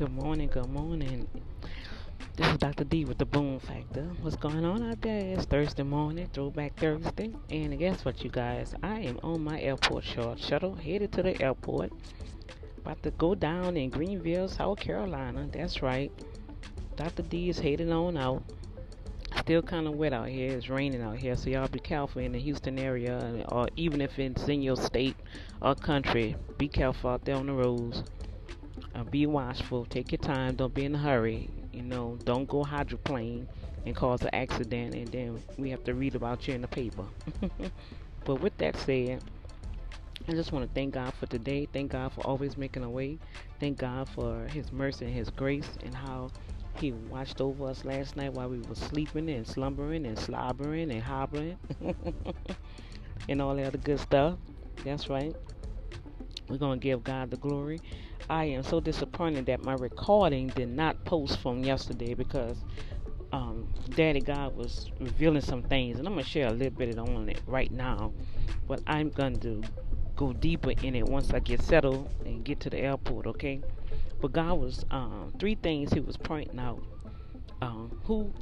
Good morning, good morning. This is Dr. D with the Boom Factor. What's going on out there? It's Thursday morning, Throwback Thursday. And guess what, you guys? I am on my airport shuttle, headed to the airport. About to go down in Greenville, South Carolina. That's right. Dr. D is headed on out. Still kind of wet out here. It's raining out here, so y'all be careful in the Houston area, or even if it's in your state or country. Be careful out there on the roads. Uh, be watchful. Take your time. Don't be in a hurry. You know, don't go hydroplane and cause an accident, and then we have to read about you in the paper. but with that said, I just want to thank God for today. Thank God for always making a way. Thank God for His mercy and His grace, and how He watched over us last night while we were sleeping and slumbering and slobbering and hobbling and all that other good stuff. That's right. We're going to give God the glory. I am so disappointed that my recording did not post from yesterday because um, Daddy God was revealing some things, and I'm to share a little bit on it right now. But I'm going to go deeper in it once I get settled and get to the airport, okay? But God was um, three things He was pointing out. Um, who,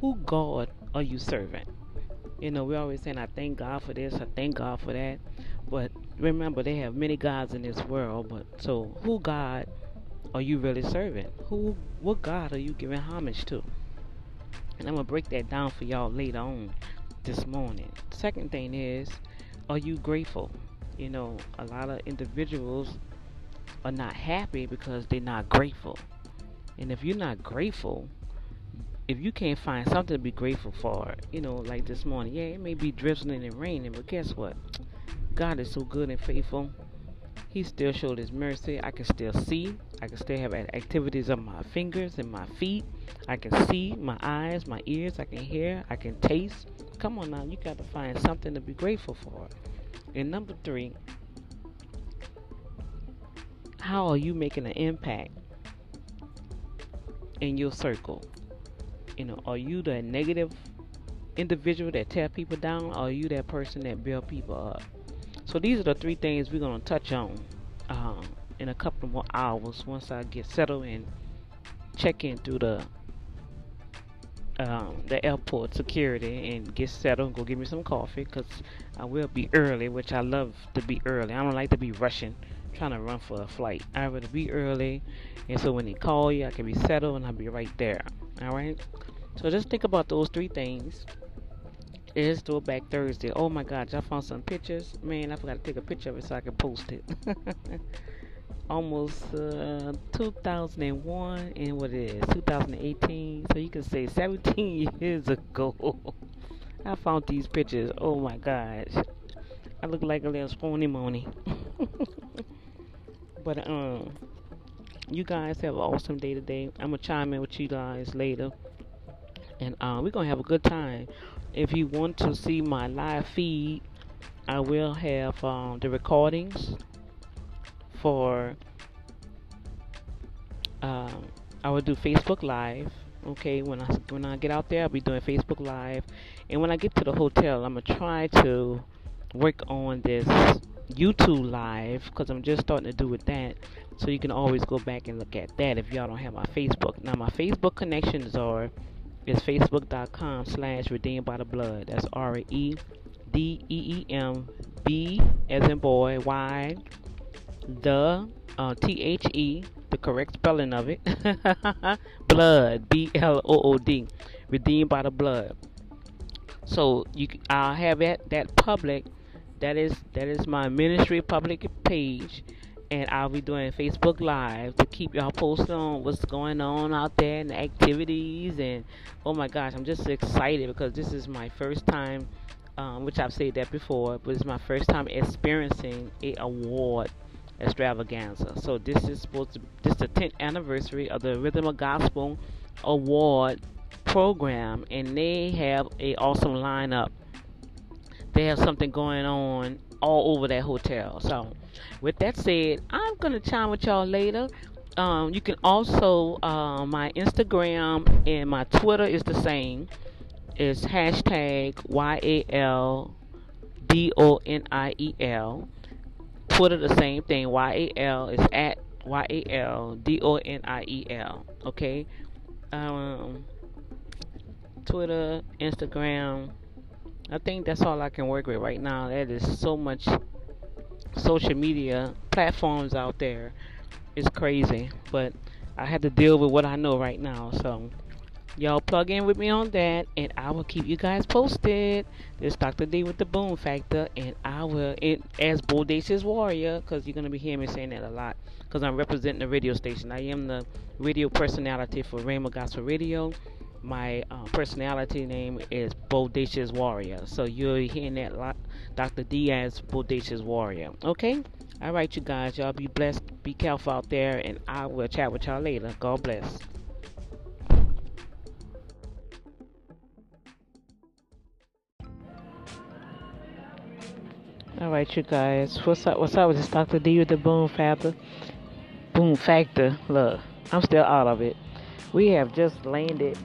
who God are you serving? You know, we're always saying, "I thank God for this, I thank God for that," but remember they have many gods in this world but so who god are you really serving? Who what god are you giving homage to? And i'm gonna break that down for y'all later on this morning. Second thing is are you grateful? You know a lot of individuals are not happy because they're not grateful. And if you're not grateful if you can't find something to be grateful for you know like this morning yeah it may be drizzling and raining but guess what God is so good and faithful. He still showed His mercy. I can still see. I can still have activities of my fingers and my feet. I can see my eyes, my ears. I can hear. I can taste. Come on now, you got to find something to be grateful for. And number three, how are you making an impact in your circle? You know, are you the negative individual that tear people down, or are you that person that build people up? So these are the three things we're going to touch on um, in a couple more hours once I get settled and check in through the um, the airport security and get settled and go get me some coffee because I will be early, which I love to be early. I don't like to be rushing, trying to run for a flight. I rather be early, and so when they call you, I can be settled and I'll be right there. All right. So just think about those three things it is Throwback Thursday. Oh my God, I found some pictures. Man, I forgot to take a picture of it so I can post it. Almost uh, 2001 and what it is, 2018. So you can say 17 years ago. I found these pictures. Oh my gosh. I look like a little spony money. but um, you guys have an awesome day today. I'm gonna chime in with you guys later, and uh, we're gonna have a good time if you want to see my live feed, I will have um, the recordings for. Um, I will do Facebook Live. Okay, when I when I get out there, I'll be doing Facebook Live, and when I get to the hotel, I'm gonna try to work on this YouTube Live because I'm just starting to do with that. So you can always go back and look at that if y'all don't have my Facebook. Now my Facebook connections are is facebook.com slash redeemed by the blood. That's R E D E E M B as in boy Y the uh, T H E the correct spelling of it blood B L O O D redeemed by the blood. So you I'll have that that public that is that is my ministry public page and I'll be doing Facebook Live to keep y'all posted on what's going on out there and the activities. And oh my gosh, I'm just excited because this is my first time, um, which I've said that before, but it's my first time experiencing a award extravaganza. So this is supposed to this is the 10th anniversary of the Rhythm of Gospel Award program, and they have a awesome lineup. They have something going on all over that hotel. So, with that said, I'm gonna chime with y'all later. Um, you can also uh, my Instagram and my Twitter is the same. It's hashtag Y A L D O N I E L. Twitter the same thing. Y A L is at Y A L D O N I E L. Okay. Um, Twitter, Instagram. I think that's all I can work with right now. That is so much social media platforms out there. It's crazy, but I have to deal with what I know right now. So y'all plug in with me on that, and I will keep you guys posted. This Dr. D with the Boom Factor, and I will it as Bodacious Warrior, because you're gonna be hearing me saying that a lot, because I'm representing the radio station. I am the radio personality for Rhema Gospel Radio. My uh, personality name is Bodacious Warrior. So you're hearing that lot, Dr. D as Bodacious Warrior. Okay? All right, you guys. Y'all be blessed. Be careful out there, and I will chat with y'all later. God bless. All right, you guys. What's up? What's up this Dr. D with the Boom Factor? Boom Factor. Look, I'm still out of it. We have just landed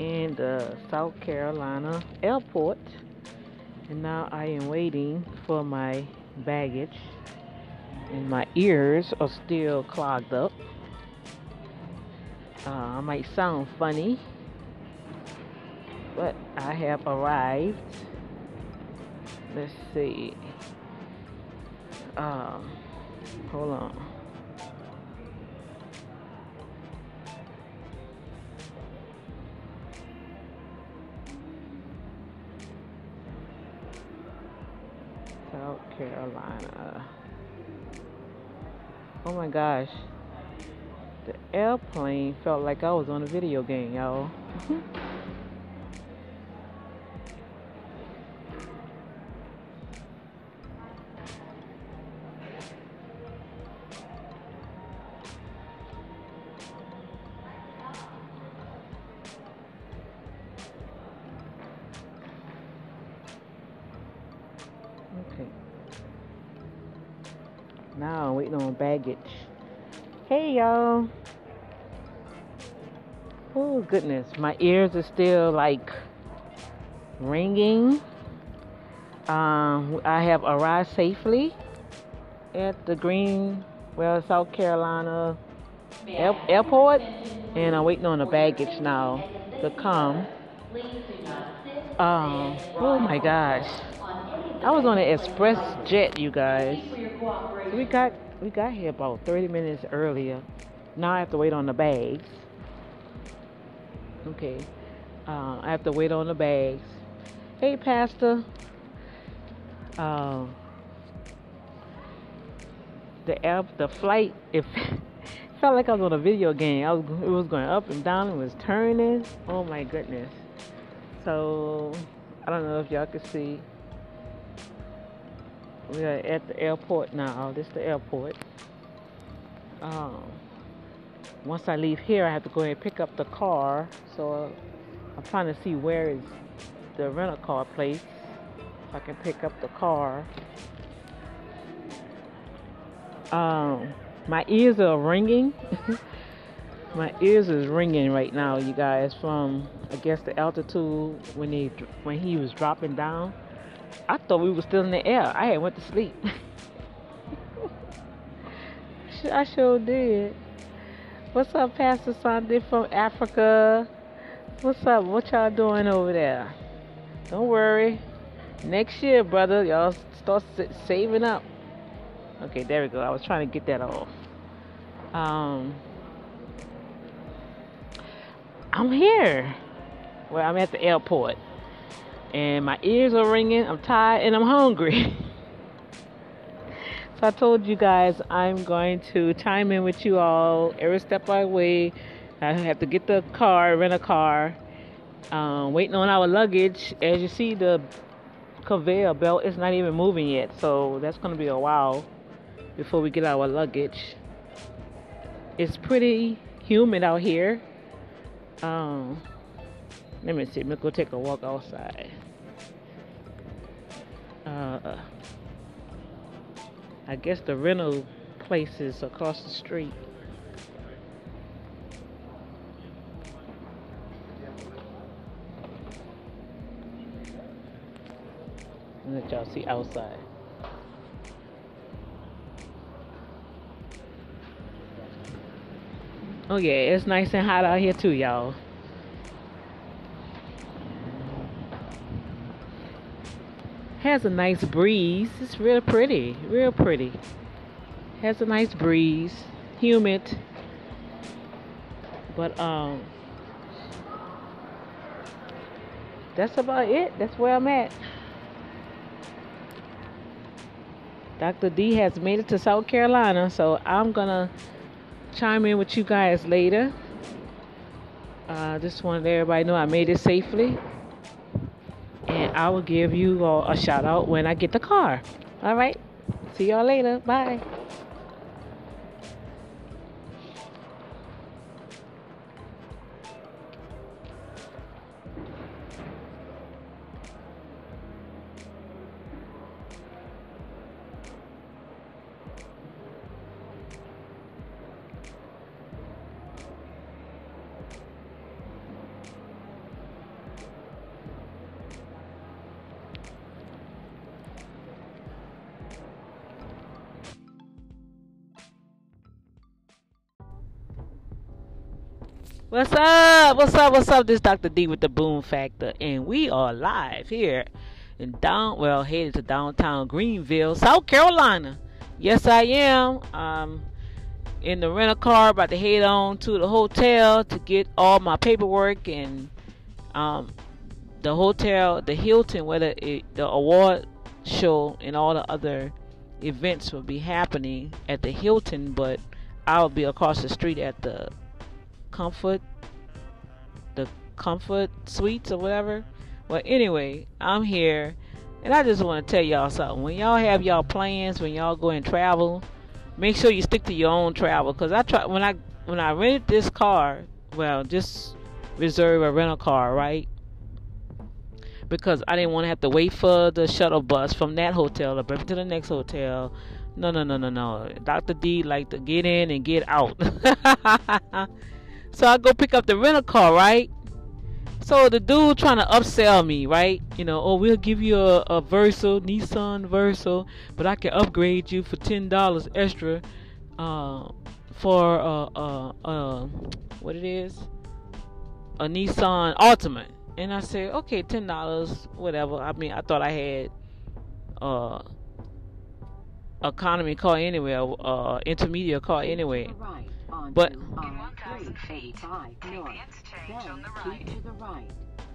in the South Carolina airport, and now I am waiting for my baggage. And my ears are still clogged up. Uh, I might sound funny, but I have arrived let's see. Um, hold on. South Carolina. Oh my gosh. The airplane felt like I was on a video game, y'all. goodness, my ears are still like ringing. Um, I have arrived safely at the Greenville, South Carolina air- airport, and I'm waiting on the baggage now to come. Um, oh my gosh. I was on an express jet, you guys. We got we got here about 30 minutes earlier. Now I have to wait on the bags. Okay. Uh, I have to wait on the bags. Hey, Pastor. Um, the air, the flight, it felt like I was on a video game. I was, it was going up and down. It was turning. Oh my goodness. So I don't know if y'all can see. We are at the airport now. This is the airport. Um, once I leave here, I have to go ahead and pick up the car. So I'm trying to see where is the rental car place. So I can pick up the car. Um, my ears are ringing. my ears is ringing right now, you guys, from I guess the altitude when he when he was dropping down. I thought we were still in the air. I had went to sleep. I sure did. What's up, Pastor Sunday from Africa? What's up? What y'all doing over there? Don't worry. Next year, brother, y'all start saving up. Okay, there we go. I was trying to get that off. Um, I'm here. Well, I'm at the airport and my ears are ringing. I'm tired and I'm hungry. so I told you guys I'm going to chime in with you all every step the way. I have to get the car, rent a car. Um, waiting on our luggage. As you see, the conveyor belt is not even moving yet, so that's going to be a while before we get our luggage. It's pretty humid out here. Um, let me see. Let me go take a walk outside. Uh, I guess the rental place is across the street. And that y'all see outside. Oh yeah, it's nice and hot out here too, y'all. Has a nice breeze. It's real pretty, real pretty. Has a nice breeze, humid. But um that's about it. That's where I'm at. Dr. D has made it to South Carolina, so I'm gonna chime in with you guys later. Uh, just wanted everybody know I made it safely. I will give you a shout out when I get the car. All right. See y'all later. Bye. What's up? What's up? What's up? This is Dr. D with the Boom Factor, and we are live here in down well headed to downtown Greenville, South Carolina. Yes, I am. Um, in the rental car, about to head on to the hotel to get all my paperwork and um, the hotel, the Hilton, where the, the award show and all the other events will be happening at the Hilton, but I'll be across the street at the comfort the comfort suites or whatever. Well anyway i'm here and i just want to tell y'all something. When y'all have y'all plans when y'all go and travel make sure you stick to your own travel. Because i try when i when i rented this car well just reserve a rental car right? Because i didn't want to have to wait for the shuttle bus from that hotel to bring to the next hotel. No no no no no. Dr d like to get in and get out So I go pick up the rental car, right? So the dude trying to upsell me, right? You know, oh, we'll give you a, a Versa, Nissan Versa, but I can upgrade you for ten dollars extra, uh, for uh, uh, uh, what it is, a Nissan Altima. And I said, okay, ten dollars, whatever. I mean, I thought I had, uh, economy car anyway, uh, intermediate car anyway. But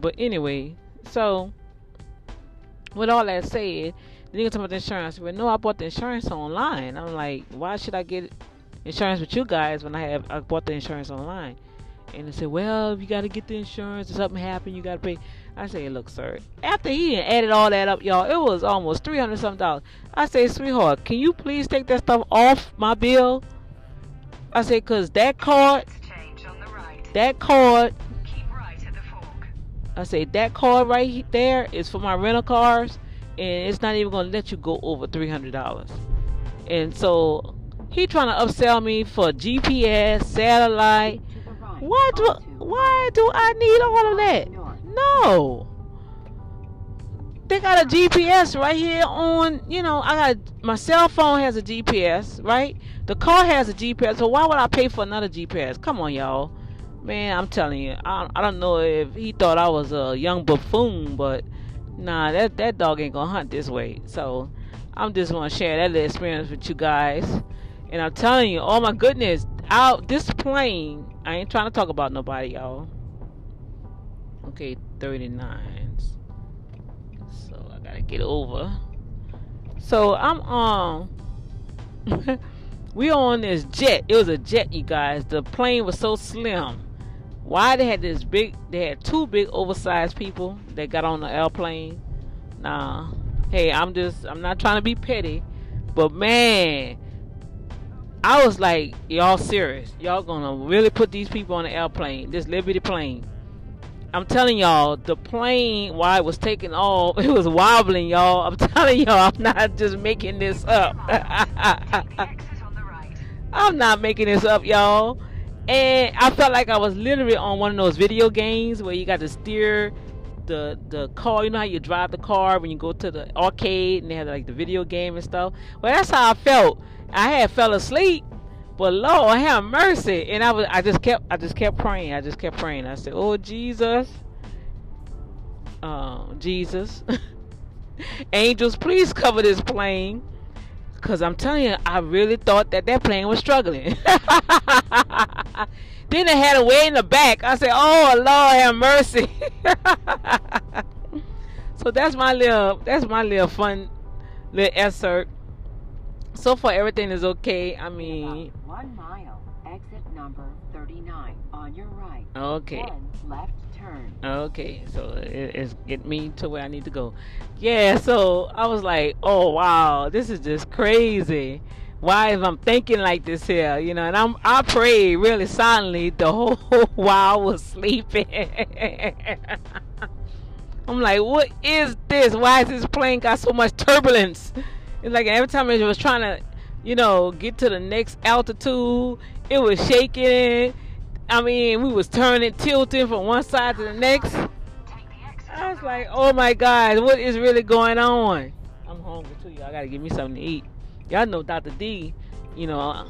But anyway, so with all that said, the nigga talking about the insurance. Well, no, I bought the insurance online. I'm like, why should I get insurance with you guys when I have I bought the insurance online? And they said, well, you got to get the insurance, if something happened, you got to pay. I say, look, sir. After he added all that up, y'all, it was almost three hundred something dollars. I say, sweetheart, can you please take that stuff off my bill? I said, cause that card, that card. I said that card right there is for my rental cars, and it's not even gonna let you go over three hundred dollars. And so he trying to upsell me for GPS, satellite. Why do why do I need all of that? No. They got a GPS right here on, you know, I got my cell phone has a GPS, right? The car has a GPS, so why would I pay for another GPS? Come on, y'all. Man, I'm telling you, I, I don't know if he thought I was a young buffoon, but nah, that that dog ain't gonna hunt this way. So I'm just gonna share that little experience with you guys. And I'm telling you, oh my goodness, out this plane. I ain't trying to talk about nobody, y'all. Okay, 39. Get over. So I'm um we on this jet. It was a jet, you guys. The plane was so slim. Why they had this big? They had two big oversized people that got on the airplane. Nah, hey, I'm just I'm not trying to be petty, but man, I was like, y'all serious? Y'all gonna really put these people on the airplane? This Liberty plane? I'm telling y'all, the plane while it was taking off, it was wobbling, y'all. I'm telling y'all, I'm not just making this up. I'm not making this up, y'all. And I felt like I was literally on one of those video games where you got to steer the the car. You know how you drive the car when you go to the arcade and they have like the video game and stuff. Well, that's how I felt. I had fell asleep, But Lord have mercy. And I was I just kept I just kept praying. I just kept praying. I said, Oh Jesus. Uh, Jesus. Angels, please cover this plane. Cause I'm telling you, I really thought that that plane was struggling. then they had a way in the back. I said, "Oh Lord, have mercy." so that's my little, that's my little fun, little excerpt. So far, everything is okay. I mean, one mile, exit number thirty-nine on your right. Okay. One left turn. Okay, so it, it's get me to where I need to go. Yeah, so I was like, oh wow, this is just crazy. Why if I'm thinking like this here, you know? And I'm I prayed really silently the whole while I was sleeping. I'm like, what is this? Why is this plane got so much turbulence? Like every time it was trying to, you know, get to the next altitude, it was shaking I mean, we was turning, tilting from one side to the next. I was like, oh my God, what is really going on? I'm hungry too, y'all. I gotta give me something to eat. Y'all know Dr. D, you know,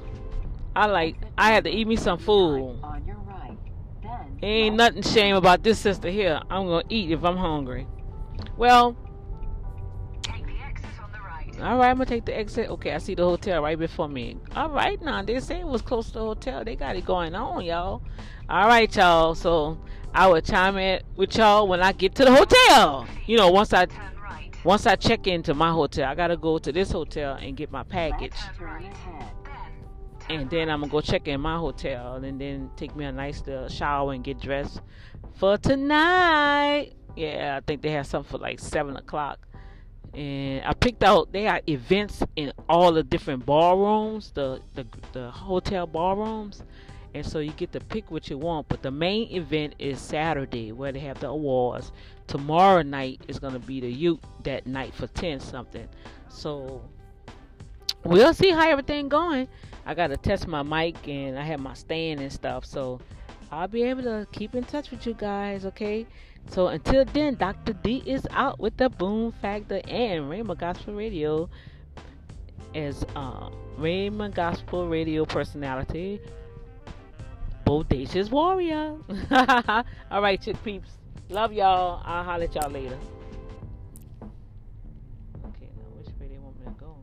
I like, I had to eat me some food. Ain't nothing shame about this sister here. I'm gonna eat if I'm hungry. Well, all right, I'm gonna take the exit. Okay, I see the hotel right before me. All right, now they say it was close to the hotel. They got it going on, y'all. All right, y'all. So I will chime in with y'all when I get to the hotel. You know, once I once I check into my hotel, I gotta go to this hotel and get my package. And then I'm gonna go check in my hotel and then take me a nice little shower and get dressed for tonight. Yeah, I think they have something for like seven o'clock and I picked out they have events in all the different ballrooms, the, the the hotel ballrooms, and so you get to pick what you want. But the main event is Saturday where they have the awards. Tomorrow night is gonna be the youth that night for ten something. So we'll see how everything going. I gotta test my mic and I have my stand and stuff, so I'll be able to keep in touch with you guys. Okay. So until then, Dr. D is out with the Boom Factor and Rhema Gospel Radio as uh, Rhema Gospel Radio personality, Bodacious Warrior. All right, chick peeps. Love y'all. I'll holler at y'all later. Okay, now which way they want me to go?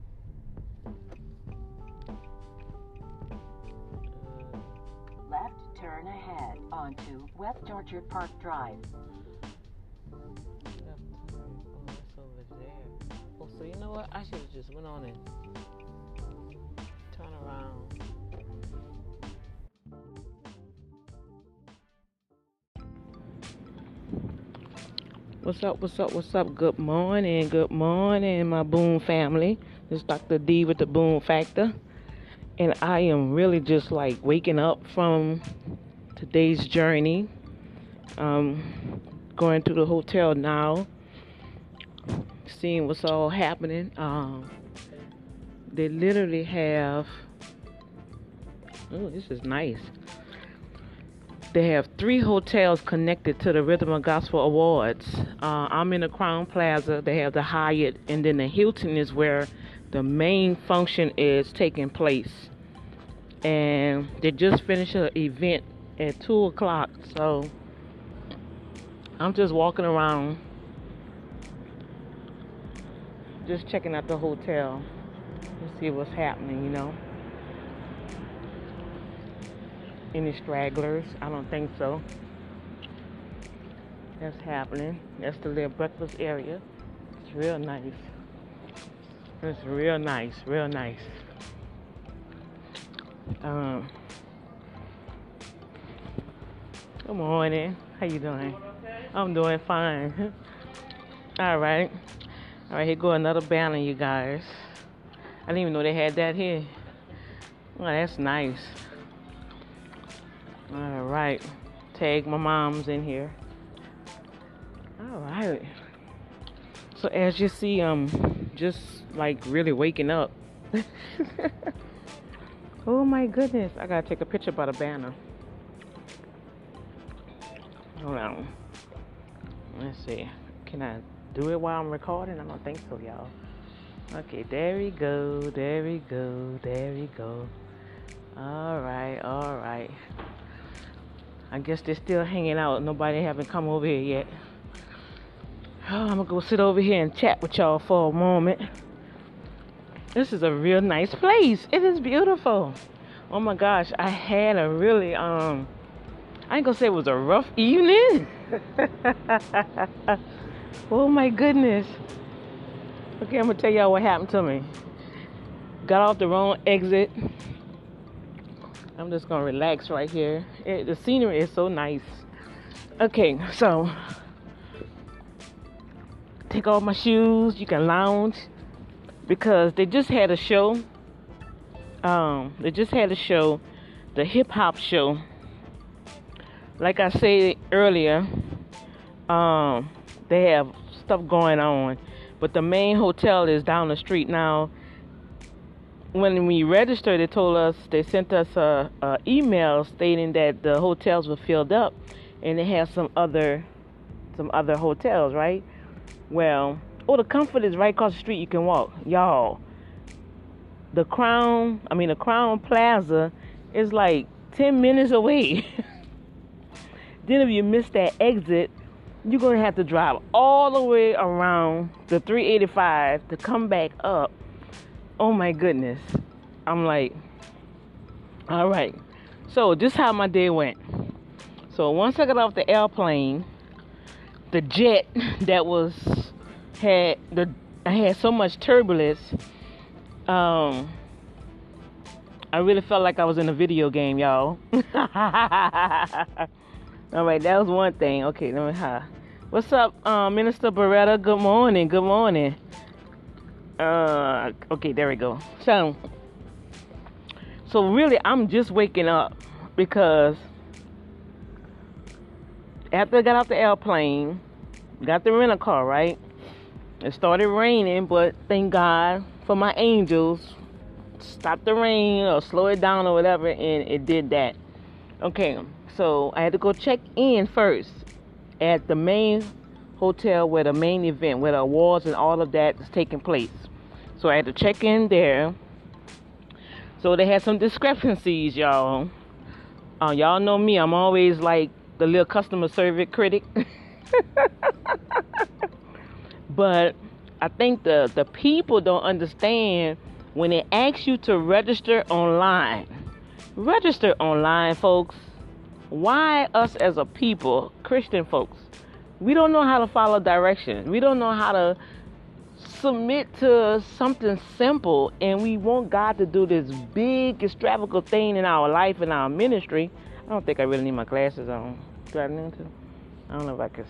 Left turn ahead onto West Orchard Park Drive. So you know what? I should have just went on and turn around. What's up? What's up? What's up? Good morning. Good morning, my Boom family. This is Dr. D with the Boom Factor. And I am really just like waking up from today's journey. Um, going to the hotel now seeing what's all happening. Um, they literally have. Oh, this is nice. They have three hotels connected to the Rhythm of Gospel Awards. Uh, I'm in the Crowne Plaza. They have the Hyatt, and then the Hilton is where the main function is taking place. And they just finished an event at two o'clock, so I'm just walking around just checking out the hotel to see what's happening, you know. Any stragglers? I don't think so. That's happening. That's the little breakfast area. It's real nice. It's real nice, real nice. Um, good morning. How you doing? I'm doing fine. All right. All right, here go another banner, you guys. I didn't even know they had that here. Oh, that's nice. All right, tag my mom's in here. All right. So as you see, um, just like really waking up. oh my goodness, I gotta take a picture by the banner. Hold on. Let's see. Can I do it while I'm recording? I don't think so, y'all. Okay, there we go, there we go, there we go. All right, all right. I guess they're still hanging out. Nobody haven't come over here yet. Oh, I'm gonna go sit over here and chat with y'all for a moment. This is a real nice place. It is beautiful. Oh my gosh, I had a really um I ain't gonna say it was a rough evening. oh my goodness. Okay, I'm gonna tell y'all what happened to me. Got off the wrong exit. I'm just gonna relax right here. It, the scenery is so nice. Okay, so take off my shoes. You can lounge because they just had a show. Um, they just had a show, the hip hop show. Like I said earlier, um, they have stuff going on, but the main hotel is down the street now when we registered, they told us they sent us a, a, email stating that the hotels were filled up, and they have some other some other hotels, right? Well, oh, the Comfort is right across the street. You can walk, y'all. The Crown, I mean the Crowne Plaza, is like ten minutes away. then if you miss that exit, you're gonna have to drive all the way around the 385 to come back up oh my goodness. I'm like, all right. So this how my day went. So once I got off the airplane, the jet that was had the I had so much turbulence. Um, I really felt like I was in a video game, y'all. All right, that was one thing. Okay, let me hi. What's up, uh, Minister Beretta? Good morning. Good morning. Uh, okay, there we go. So, so really, I'm just waking up because after I got off the airplane, got the rental car, right? It started raining, but thank God for my angels, stop the rain or slow it down or whatever, and it did that. Okay, so I had to go check in first at the main hotel where the main event, where the awards and all of that is taking place. So I had to check in there. So they had some discrepancies, y'all. Uh, y'all know me, I'm always like the little customer service critic. but I think the, the people don't understand when they ask you to register online. Register online, folks. Why us as a people, Christian folks, we don't know how to follow directions. We don't know how to submit to something simple and we want God to do this big extravagant thing in our life and our ministry, I don't think I really need my glasses on. Do I need to? I don't know if I can.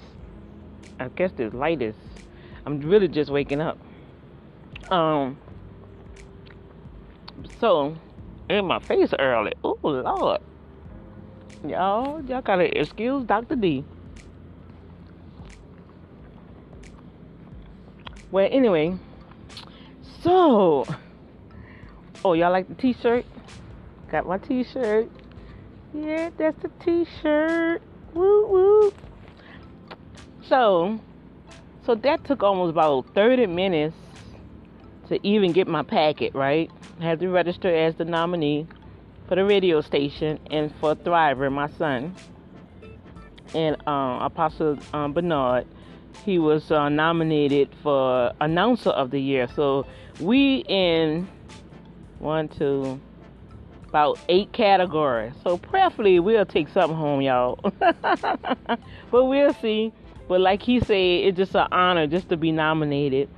I guess this light is. I'm really just waking up. Um. So, in my face early. Oh Lord, y'all, y'all gotta excuse Dr. D. Well, anyway, so oh, y'all like the T-shirt? Got my T-shirt. Yeah, that's the T-shirt. Woo woo. So, so that took almost about 30 minutes to even get my packet right. I had to register as the nominee for the radio station and for Thriver, my son, and um, Apostle um, Bernard he was uh, nominated for announcer of the year. So we in one, two, about eight categories. So prayerfully we'll take something home, y'all. but we'll see. But like he said, it's just an honor just to be nominated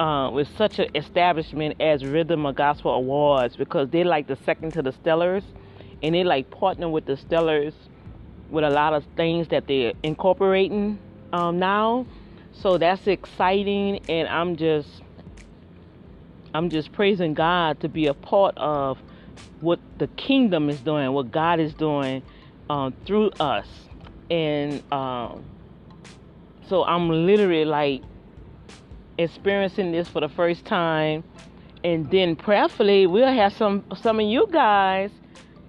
uh, with such an establishment as Rhythm of Gospel Awards because they like the second to the Stellars, and they like partner with the Stellars with a lot of things that they're incorporating um, now. So that's exciting, and I'm just I'm just praising God to be a part of what the kingdom is doing, what God is doing um, through us, and um, so I'm literally like experiencing this for the first time, and then prayerfully we'll have some some of you guys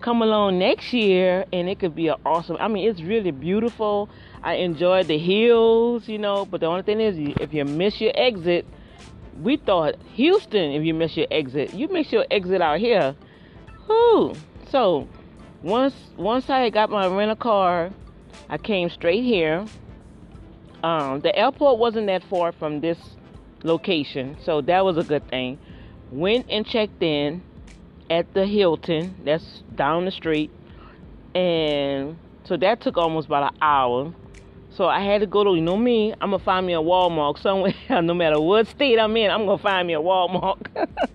come along next year, and it could be an awesome. I mean, it's really beautiful. I enjoyed the hills, you know, but the only thing is, if you miss your exit, we thought Houston, if you miss your exit, you miss your exit out here. Whoo, So once once I got my rental car, I came straight here. Um, the airport wasn't that far from this location, so that was a good thing. Went and checked in at the Hilton, that's down the street, and so that took almost about an hour. So I had to go to, you know me, I'm gonna find me a Walmart somewhere, no matter what state I'm in, I'm gonna find me a Walmart.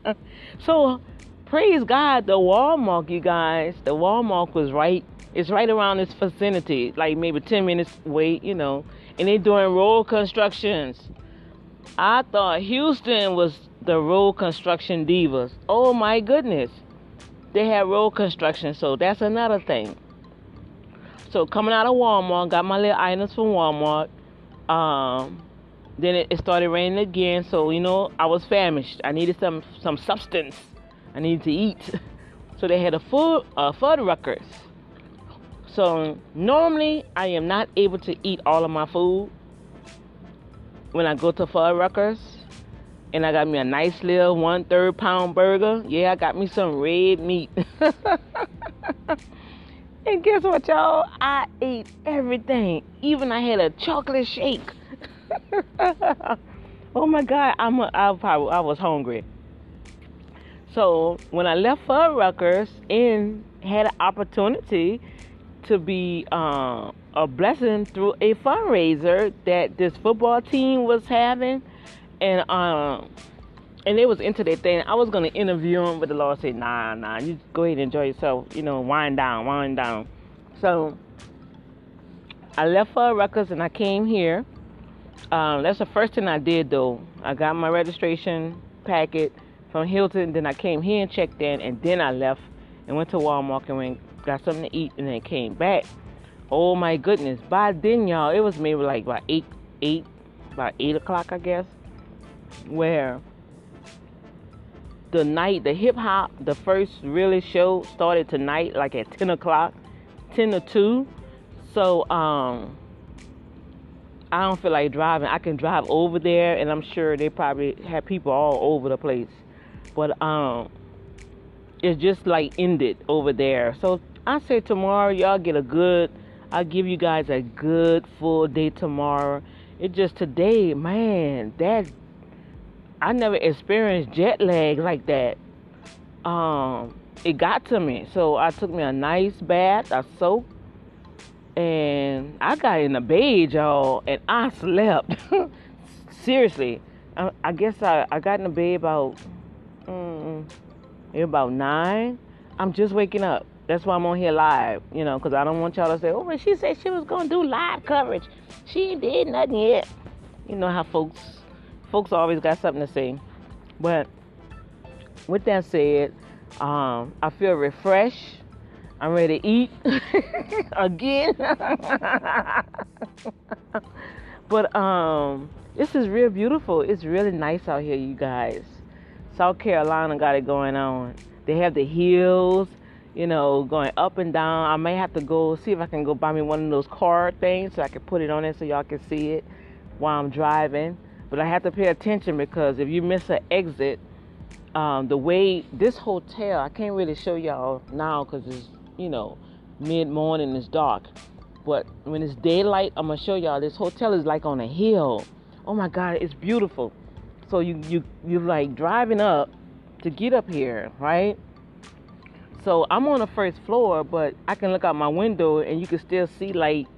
so praise God, the Walmart, you guys, the Walmart was right, it's right around this vicinity, like maybe 10 minutes away, you know, and they're doing road constructions. I thought Houston was the road construction divas. Oh my goodness. They had road construction, so that's another thing. So coming out of Walmart, got my little items from Walmart. Um, then it, started raining again, so you know I was famished. I needed some some substance. I needed to eat. So they had a food uh, Fuddruckers. So normally I am not able to eat all of my food when I go to Fuddruckers. And I got me a nice little one third pound burger. Yeah, I got me some red meat. And guess what, y'all? I ate everything. Even I had a chocolate shake. oh my God, I'm a, I, probably, I was hungry. So when I left Fuddruckers and had an opportunity to be uh, a blessing through a fundraiser that this football team was having, and um, and they was into that thing. I was gonna interview him, but the Lord said, "Nah, nah, you go ahead and enjoy yourself. You know, wind down, wind down." So I left Fuddruckers and I came here. Um, that's the first thing I did, though. I got my registration packet from Hilton. Then I came here and checked in, and then I left and went to Walmart and went, got something to eat, and then came back. Oh my goodness! By then, y'all, it was maybe like about eight, eight, about eight o'clock, I guess. Where the night, the hip hop, the first really show started tonight, like at 10 o'clock, 10 to 2. So, um, I don't feel like driving. I can drive over there, and I'm sure they probably have people all over the place. But, um, it's just like ended over there. So, I say tomorrow, y'all get a good, I'll give you guys a good full day tomorrow. It just today, man, that I never experienced jet lag like that. Um, it got to me. So I took me a nice bath, I soaked, and I got in the bed, y'all, and I slept. Seriously, I, I, guess I, I got in the bed about mm, about nine. I'm just waking up. That's why I'm on here live, you know, because I don't want y'all to say, oh, but she said she was going to do live coverage. She did nothing yet. You know how folks folks always got something to say. But with that said, um, I feel refreshed. I'm ready to eat again. but um, this is real beautiful. It's really nice out here, you guys. South Carolina got it going on. They have the hills, you know, going up and down. I may have to go see if I can go buy me one of those card things so I can put it on there so y'all can see it while I'm driving. But I have to pay attention because if you miss an exit, um, the way this hotel, I can't really show y'all now because it's, you know, mid morning, it's dark. But when it's daylight, I'm gonna show y'all this hotel is like on a hill. Oh my God, it's beautiful. So you you you're like driving up to get up here, right? So I'm on the first floor, but I can look out my window and you can still see like,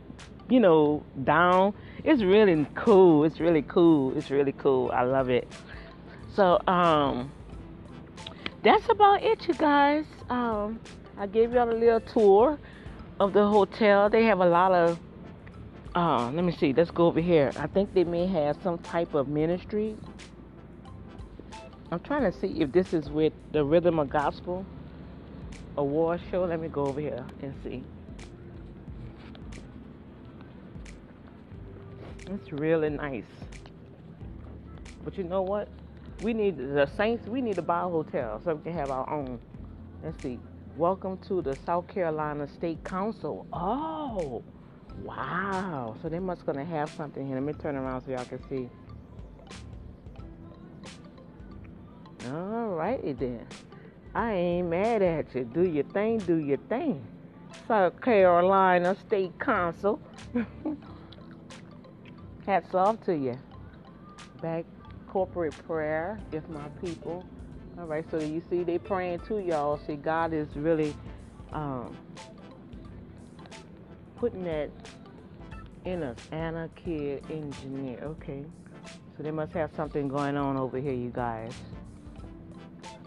you know, down it's really cool. It's really cool. It's really cool. I love it. So, um, that's about it, you guys. Um, I gave y'all a little tour of the hotel. They have a lot of, uh, let me see, let's go over here. I think they may have some type of ministry. I'm trying to see if this is with the Rhythm of Gospel award show. Let me go over here and see. It's really nice. But you know what? We need the Saints. We need to buy a hotel so we can have our own. Let's see. Welcome to the South Carolina State Council. Oh, wow. So they must gonna have something here. Let me turn around so y'all can see. All righty then. I ain't mad at you. Do your thing, do your thing. South Carolina State Council. Hats off to you. Back corporate prayer, if my people. All right, so you see, they praying to y'all. See, God is really um, putting that in us. Anna Kid Engineer. Okay, so they must have something going on over here, you guys.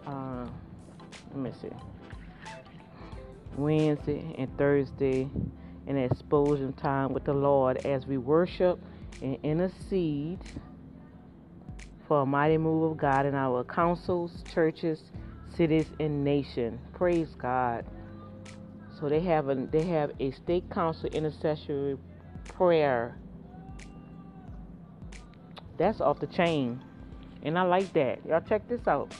Uh, let me see. Wednesday and Thursday, an exposure time with the Lord as we worship and intercede for a mighty move of God in our councils, churches, cities, and nation. Praise God. So they have a they have a state council intercessory prayer. That's off the chain. And I like that. Y'all check this out.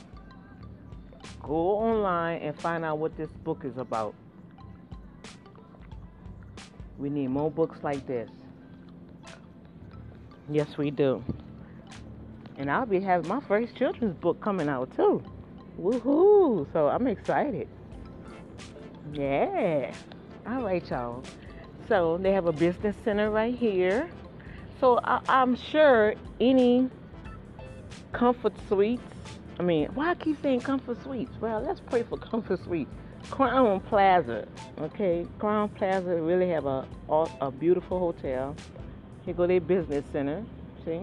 Go online and find out what this book is about. We need more books like this. Yes, we do. And I'll be having my first children's book coming out too. Woohoo! So I'm excited. Yeah. All right, y'all. So they have a business center right here. So I, am sure any comfort suites. I mean, why I keep saying comfort suites? Well, let's pray for comfort suites. Crowne Plaza, okay? Crowne Plaza really have a a beautiful hotel. Here go their business center. See?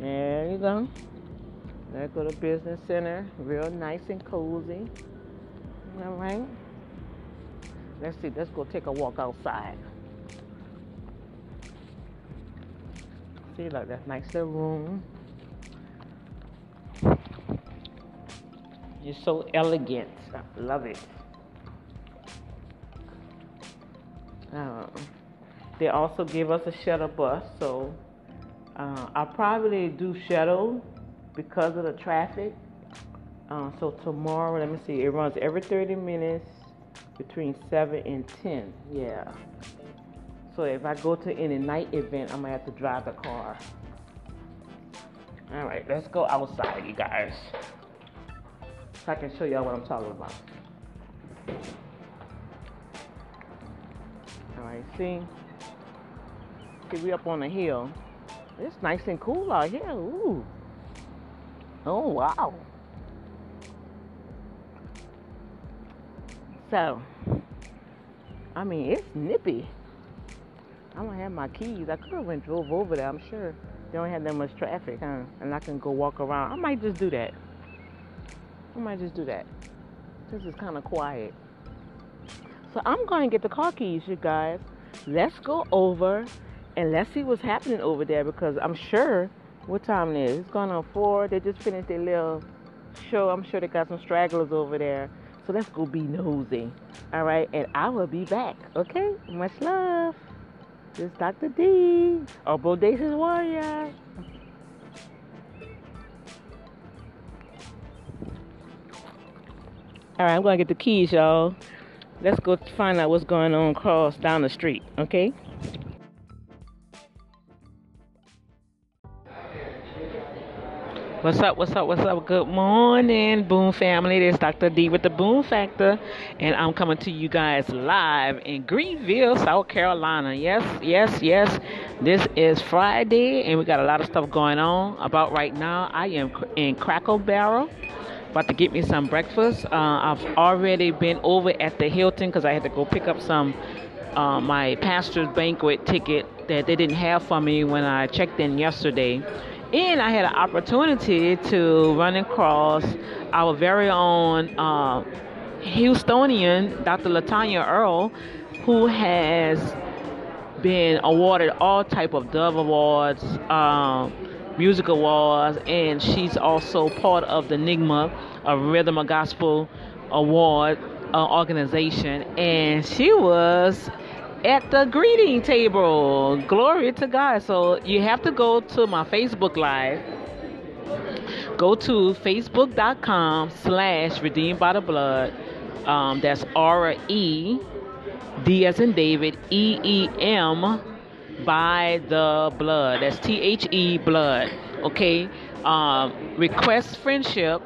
There you go. There go the business center. Real nice and cozy. All right. Let's see. Let's go take a walk outside. See, like that nice little room. You're so elegant. I love it. Um, they also give us a shuttle bus, so uh, I'll probably do shuttle because of the traffic. Uh, so tomorrow, let me see, it runs every 30 minutes between 7 and 10. Yeah. So if I go to any night event, I'm gonna have to drive the car. All right, let's go outside, you guys. So I can show y'all what I'm talking about. All right, see? See, we up on the hill. It's nice and cool out here. Ooh. Oh, wow. So, I mean, it's nippy. I don't have my keys. I could have went drove over there. I'm sure don't have that much traffic, huh? And I can go walk around. I might just do that. I might just do that. This is kind of quiet. So I'm going to get the car keys, you guys. Let's go over and let's see what's happening over there because I'm sure what time it is. It's going on four. They just finished their little show. I'm sure they got some stragglers over there. So let's go be nosy. All right, and I will be back. Okay, much love. This is Dr. D, our bodacious warrior. All right, I'm gonna get the keys, y'all. Let's go find out what's going on across down the street. Okay. What's up? What's up? What's up? Good morning, Boom family. This is Dr. D with the Boom Factor, and I'm coming to you guys live in Greenville, South Carolina. Yes, yes, yes. This is Friday, and we got a lot of stuff going on. About right now, I am in Cracker Barrel, about to get me some breakfast. Uh, I've already been over at the Hilton because I had to go pick up some uh, my pastor's banquet ticket that they didn't have for me when I checked in yesterday and I had an opportunity to run across our very own uh, Houstonian, Dr. Latanya Earl, who has been awarded all type of Dove Awards, um, music awards, and she's also part of the NYGMA, a Rhythm of Gospel Award uh, organization, and she was at the greeting table. Glory to God. So you have to go to my Facebook Live. Go to facebook.com slash redeemed by the blood. Um, that's R E D as in David, E E M by the blood. That's T H E blood. Okay. Um, request friendship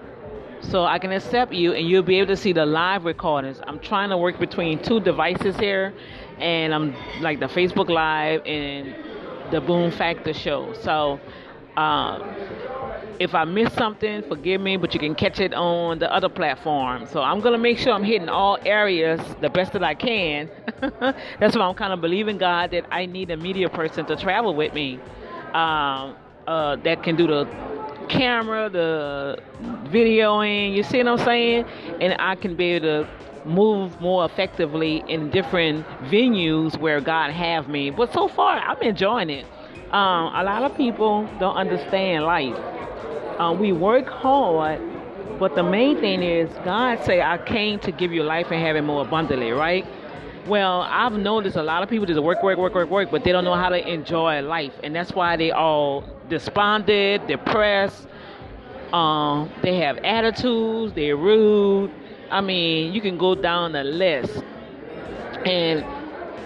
so I can accept you and you'll be able to see the live recordings. I'm trying to work between two devices here, and I'm like the Facebook Live and the Boom Factor show. So, uh, if I miss something, forgive me, but you can catch it on the other platform. So I'm gonna make sure I'm hitting all areas the best that I can. That's why I'm kind of believing God that I need a media person to travel with me um, uh, that can do the camera, the videoing. You see what I'm saying? And I can be able to move more effectively in different venues where God have me. But so far, I'm enjoying it. Um, a lot of people don't understand life. Uh, we work hard, but the main thing is God say, "I came to give you life and have it more abundantly." Right? Well, I've noticed a lot of people just work, work, work, work, work, but they don't know how to enjoy life, and that's why they all despondent, depressed. Um, they have attitudes. They're rude. I mean, you can go down the list, and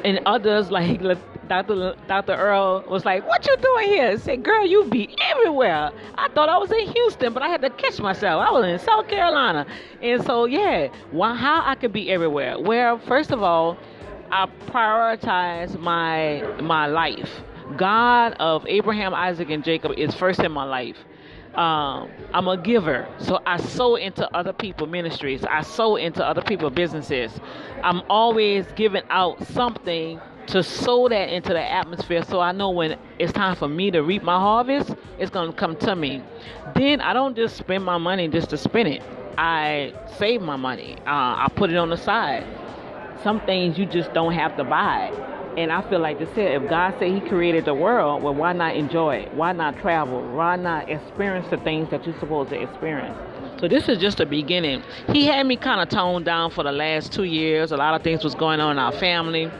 and others like Dr. Dr. Earl was like, "What you doing here?" I said, "Girl, you be everywhere." I thought I was in Houston, but I had to catch myself. I was in South Carolina, and so yeah, why? How I could be everywhere? Well, first of all, I prioritize my my life. God of Abraham, Isaac, and Jacob is first in my life. Um, I'm a giver, so I sow into other people ministries. I sow into other people businesses. I'm always giving out something to sow that into the atmosphere so I know when it's time for me to reap my harvest, it's going to come to me. Then I don't just spend my money just to spend it. I save my money. Uh, I put it on the side. Some things you just don't have to buy. And I feel like this said, if God said He created the world, well, why not enjoy it? Why not travel? Why not experience the things that you're supposed to experience? So this is just the beginning. He had me kind of toned down for the last two years. A lot of things was going on in our family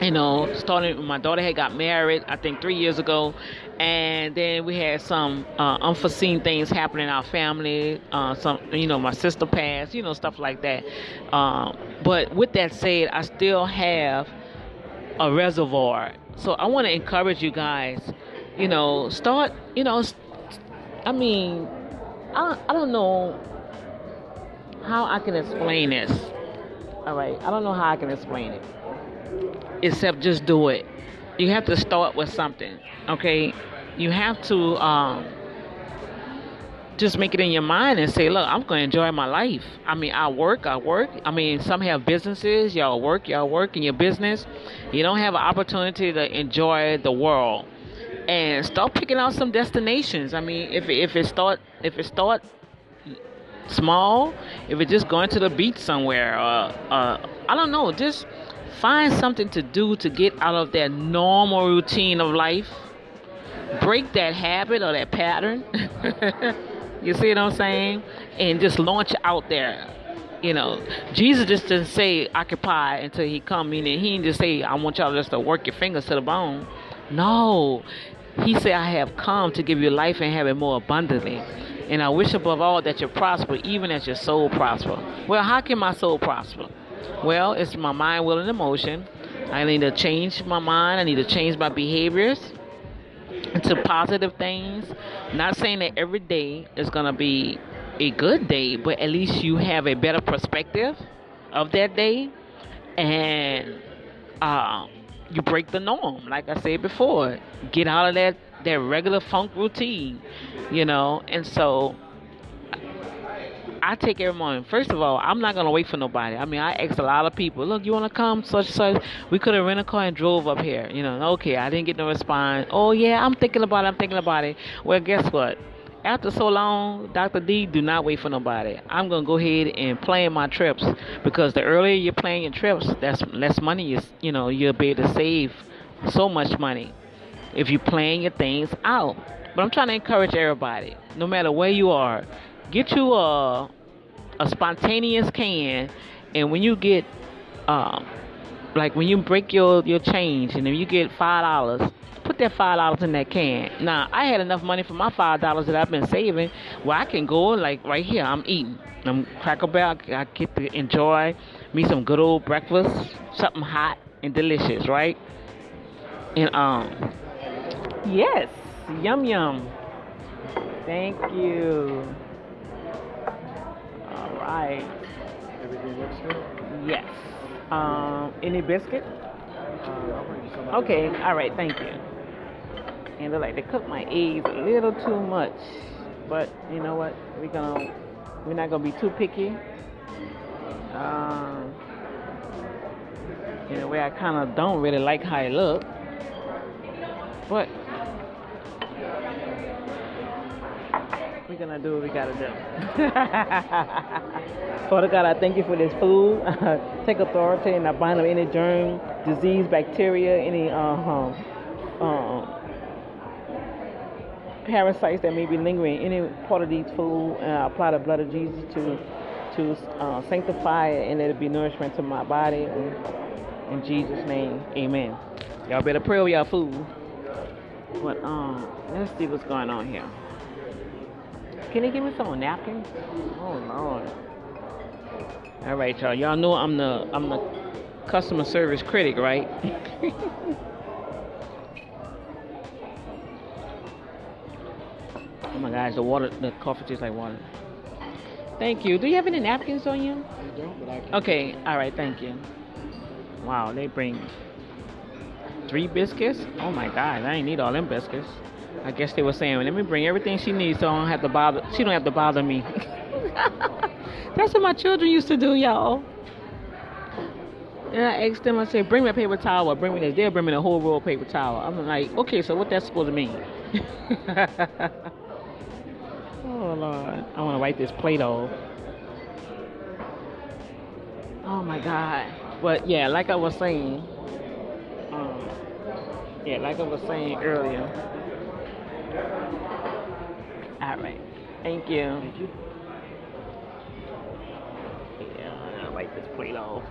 you know, starting my daughter had got married, I think three years ago, and then we had some uh, unforeseen things happen in our family. Uh, some, you know, my sister passed, you know, stuff like that. Um, but with that said, I still have a reservoir. So I want to encourage you guys, you know, start, you know, I mean, I, I don't know how I can explain this. All right, I don't know how I can explain it except just do it. You have to start with something, okay? You have to um, just make it in your mind and say, look, I'm going to enjoy my life. I mean, I work, I work. I mean, some have businesses, y'all work, y'all work in your business. You don't have an opportunity to enjoy the world. And start picking out some destinations. I mean, if if it start if it start small, if it's just going to the beach somewhere, uh, uh, I don't know, just Find something to do to get out of that normal routine of life. Break that habit or that pattern. you see what I'm saying? And just launch out there. You know, Jesus just didn't say occupy until he come in and he didn't just say, I want y'all just to work your fingers to the bone. No. He said, I have come to give you life and have it more abundantly. And I wish above all that you prosper, even as your soul prosper. Well, how can my soul prosper? Well, it's my mind, will, and emotion. I need to change my mind. I need to change my behaviors into positive things. Not saying that every day is going to be a good day, but at least you have a better perspective of that day. And uh, you break the norm, like I said before. Get out of that, that regular funk routine, you know. And so I take every morning. First of all, I'm not gonna wait for nobody. I mean, I asked a lot of people, look, you wanna come? Such such. We could have rented a car and drove up here. You know, okay, I didn't get no response. Oh yeah, I'm thinking about it. I'm thinking about it. Well, guess what? After so long, Dr. D, do not wait for nobody. I'm gonna go ahead and plan my trips because the earlier you plan your trips, that's less money you you know you'll be able to save so much money if you plan your things out. But I'm trying to encourage everybody, no matter where you are, get you a a spontaneous can, and when you get, um, like when you break your your change, and if you get five dollars, put that five dollars in that can. Now I had enough money for my five dollars that I've been saving, where I can go like right here. I'm eating. I'm Cracker Barrel. I get to enjoy me some good old breakfast, something hot and delicious, right? And um, yes, yum yum. Thank you. Right. Everything looks good? Yes. Um, any biscuit? Uh, I'll bring you some. Okay, all right, thank you. And they like they cook my eggs a little too much, but you know what? We're gonna we're not gonna be too picky. Um, in a way, I kind of don't really like how it look, but we're gonna do what we gotta do. Father God, I thank you for this food. Take authority and I bind up any germ, disease, bacteria, any uh, um, um, parasites that may be lingering in any part of these food. And I apply the blood of Jesus to to uh, sanctify it and let it be nourishment to my body. In, in Jesus' name, Amen. Y'all better pray over y'all food. But um, let's see what's going on here. Can they give me some napkins? Oh Lord. All right, y'all. Y'all know I'm the I'm the customer service critic, right? oh my gosh, the water, the coffee tastes like water. Thank you. Do you have any napkins on you? You don't, but I can. Okay. All right. Thank you. Wow, they bring three biscuits. Oh my God, I ain't need all them biscuits. I guess they were saying, let me bring everything she needs, so I don't have to bother. She don't have to bother me. That's what my children used to do, y'all. And I asked them, I said, bring me a paper towel, bring me this. They'll bring me the whole roll of paper towel. I'm like, okay, so what that's supposed to mean? oh Lord, I want to wipe this plate off. Oh my God. But yeah, like I was saying, um, yeah, like I was saying earlier. All right. Thank you. Thank you. Yeah, I wipe this plate off.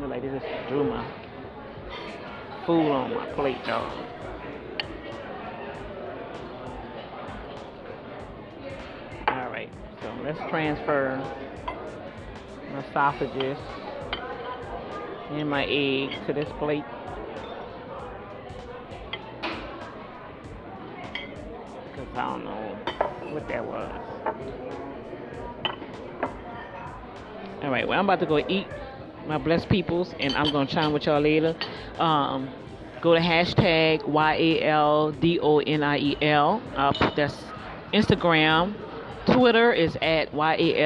I like they just threw my food on my plate, y'all. All right, so let's transfer my sausages and my egg to this plate. I don't know what that was. All right, well, I'm about to go eat my blessed peoples, and I'm going to chime with y'all later. Um, go to hashtag Y-A-L-D-O-N-I-E-L. Uh, that's Instagram. Twitter is at Y-A-L-D-O-N-I-E-L.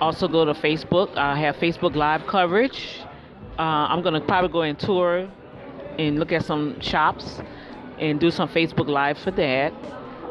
Also go to Facebook. I have Facebook Live coverage. Uh, I'm going to probably go and tour and look at some shops and do some Facebook Live for that.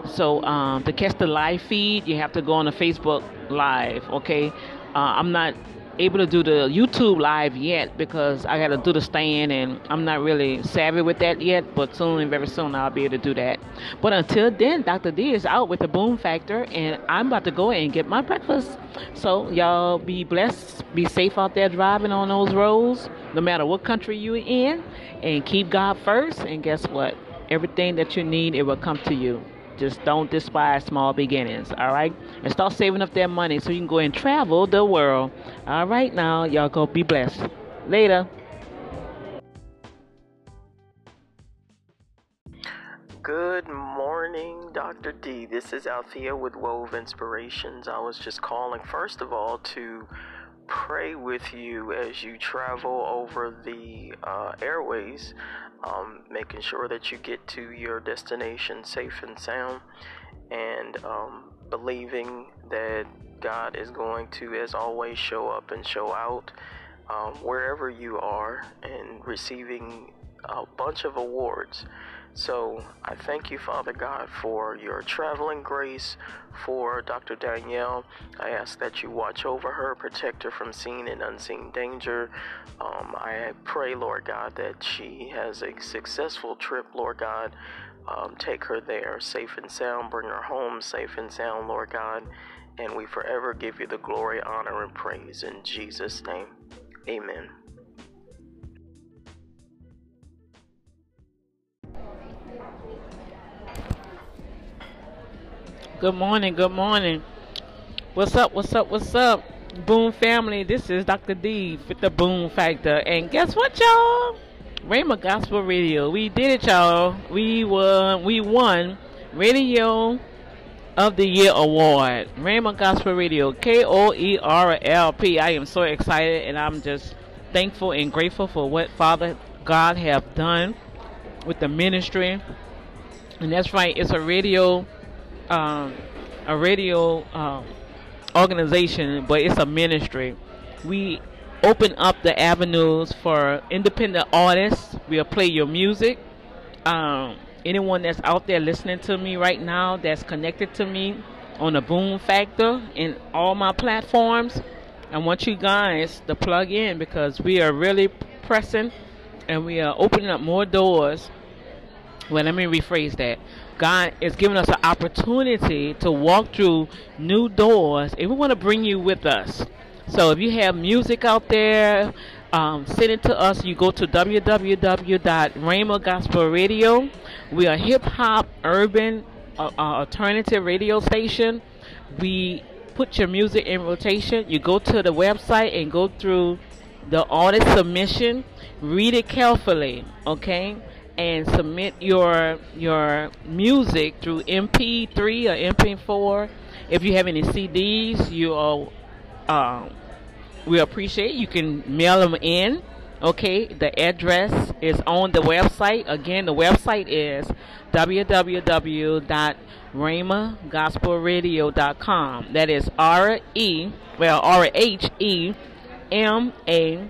So um, to catch the live feed, you have to go on the Facebook Live. Okay, uh, I'm not able to do the YouTube Live yet because I got to do the stand, and I'm not really savvy with that yet. But soon very soon, I'll be able to do that. But until then, Dr. D is out with the Boom Factor, and I'm about to go and get my breakfast. So y'all be blessed, be safe out there driving on those roads, no matter what country you're in, and keep God first. And guess what? Everything that you need, it will come to you. Just don't despise small beginnings, all right? And start saving up that money so you can go and travel the world. All right, now, y'all go be blessed. Later. Good morning, Dr. D. This is Althea with Wove Inspirations. I was just calling, first of all, to pray with you as you travel over the uh, airways, um, making sure that you get to your destination safe and sound, and um, believing that God is going to, as always, show up and show out um, wherever you are and receiving a bunch of awards. So I thank you, Father God, for your traveling grace for Dr. Danielle. I ask that you watch over her, protect her from seen and unseen danger. Um, I pray, Lord God, that she has a successful trip, Lord God. Um, take her there safe and sound, bring her home safe and sound, Lord God. And we forever give you the glory, honor, and praise in Jesus' name. Amen. Good morning, good morning. What's up, what's up, what's up? Boom family, this is Dr. D with the Boom Factor. And guess what, y'all? Rhema Gospel Radio. We did it, y'all. We won we won radio of the Year award. Rhema Gospel Radio, K O E R L P. I am so excited and I'm just thankful and grateful for what Father God have done with the ministry. And that's right, it's a radio, um, a radio um, organization, but it's a ministry. We open up the avenues for independent artists. We'll play your music. Um, anyone that's out there listening to me right now that's connected to me on the Boom Factor in all my platforms, I want you guys to plug in because we are really pressing and we are opening up more doors. Well, let me rephrase that. God is giving us an opportunity to walk through new doors, and we want to bring you with us. So if you have music out there, um, send it to us. You go to www.rhema. We are hip hop, urban, uh, uh, alternative radio station. We put your music in rotation. You go to the website and go through the artist submission. Read it carefully, okay? And submit your your music through MP3 or MP4. If you have any CDs, you um, we appreciate. You can mail them in okay? The address is on the website. Again the website is www.rhemagospelradio.com that is r-e well r-h-e m-a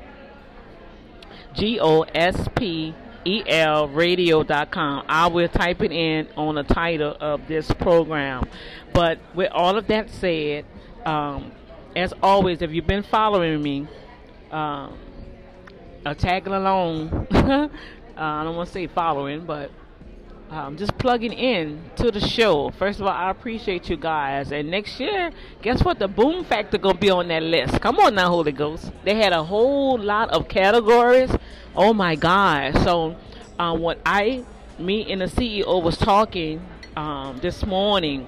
g-o-s-p E-L radio.com. I will type it in on the title of this program. But with all of that said, um, as always, if you've been following me, um, uh, tagging along, uh, I don't want to say following, but um, just plugging in to the show. First of all, I appreciate you guys. And next year, guess what? The Boom Factor gonna be on that list. Come on now, Holy Ghost. They had a whole lot of categories. Oh my God! So, um, what I, me and the CEO was talking um, this morning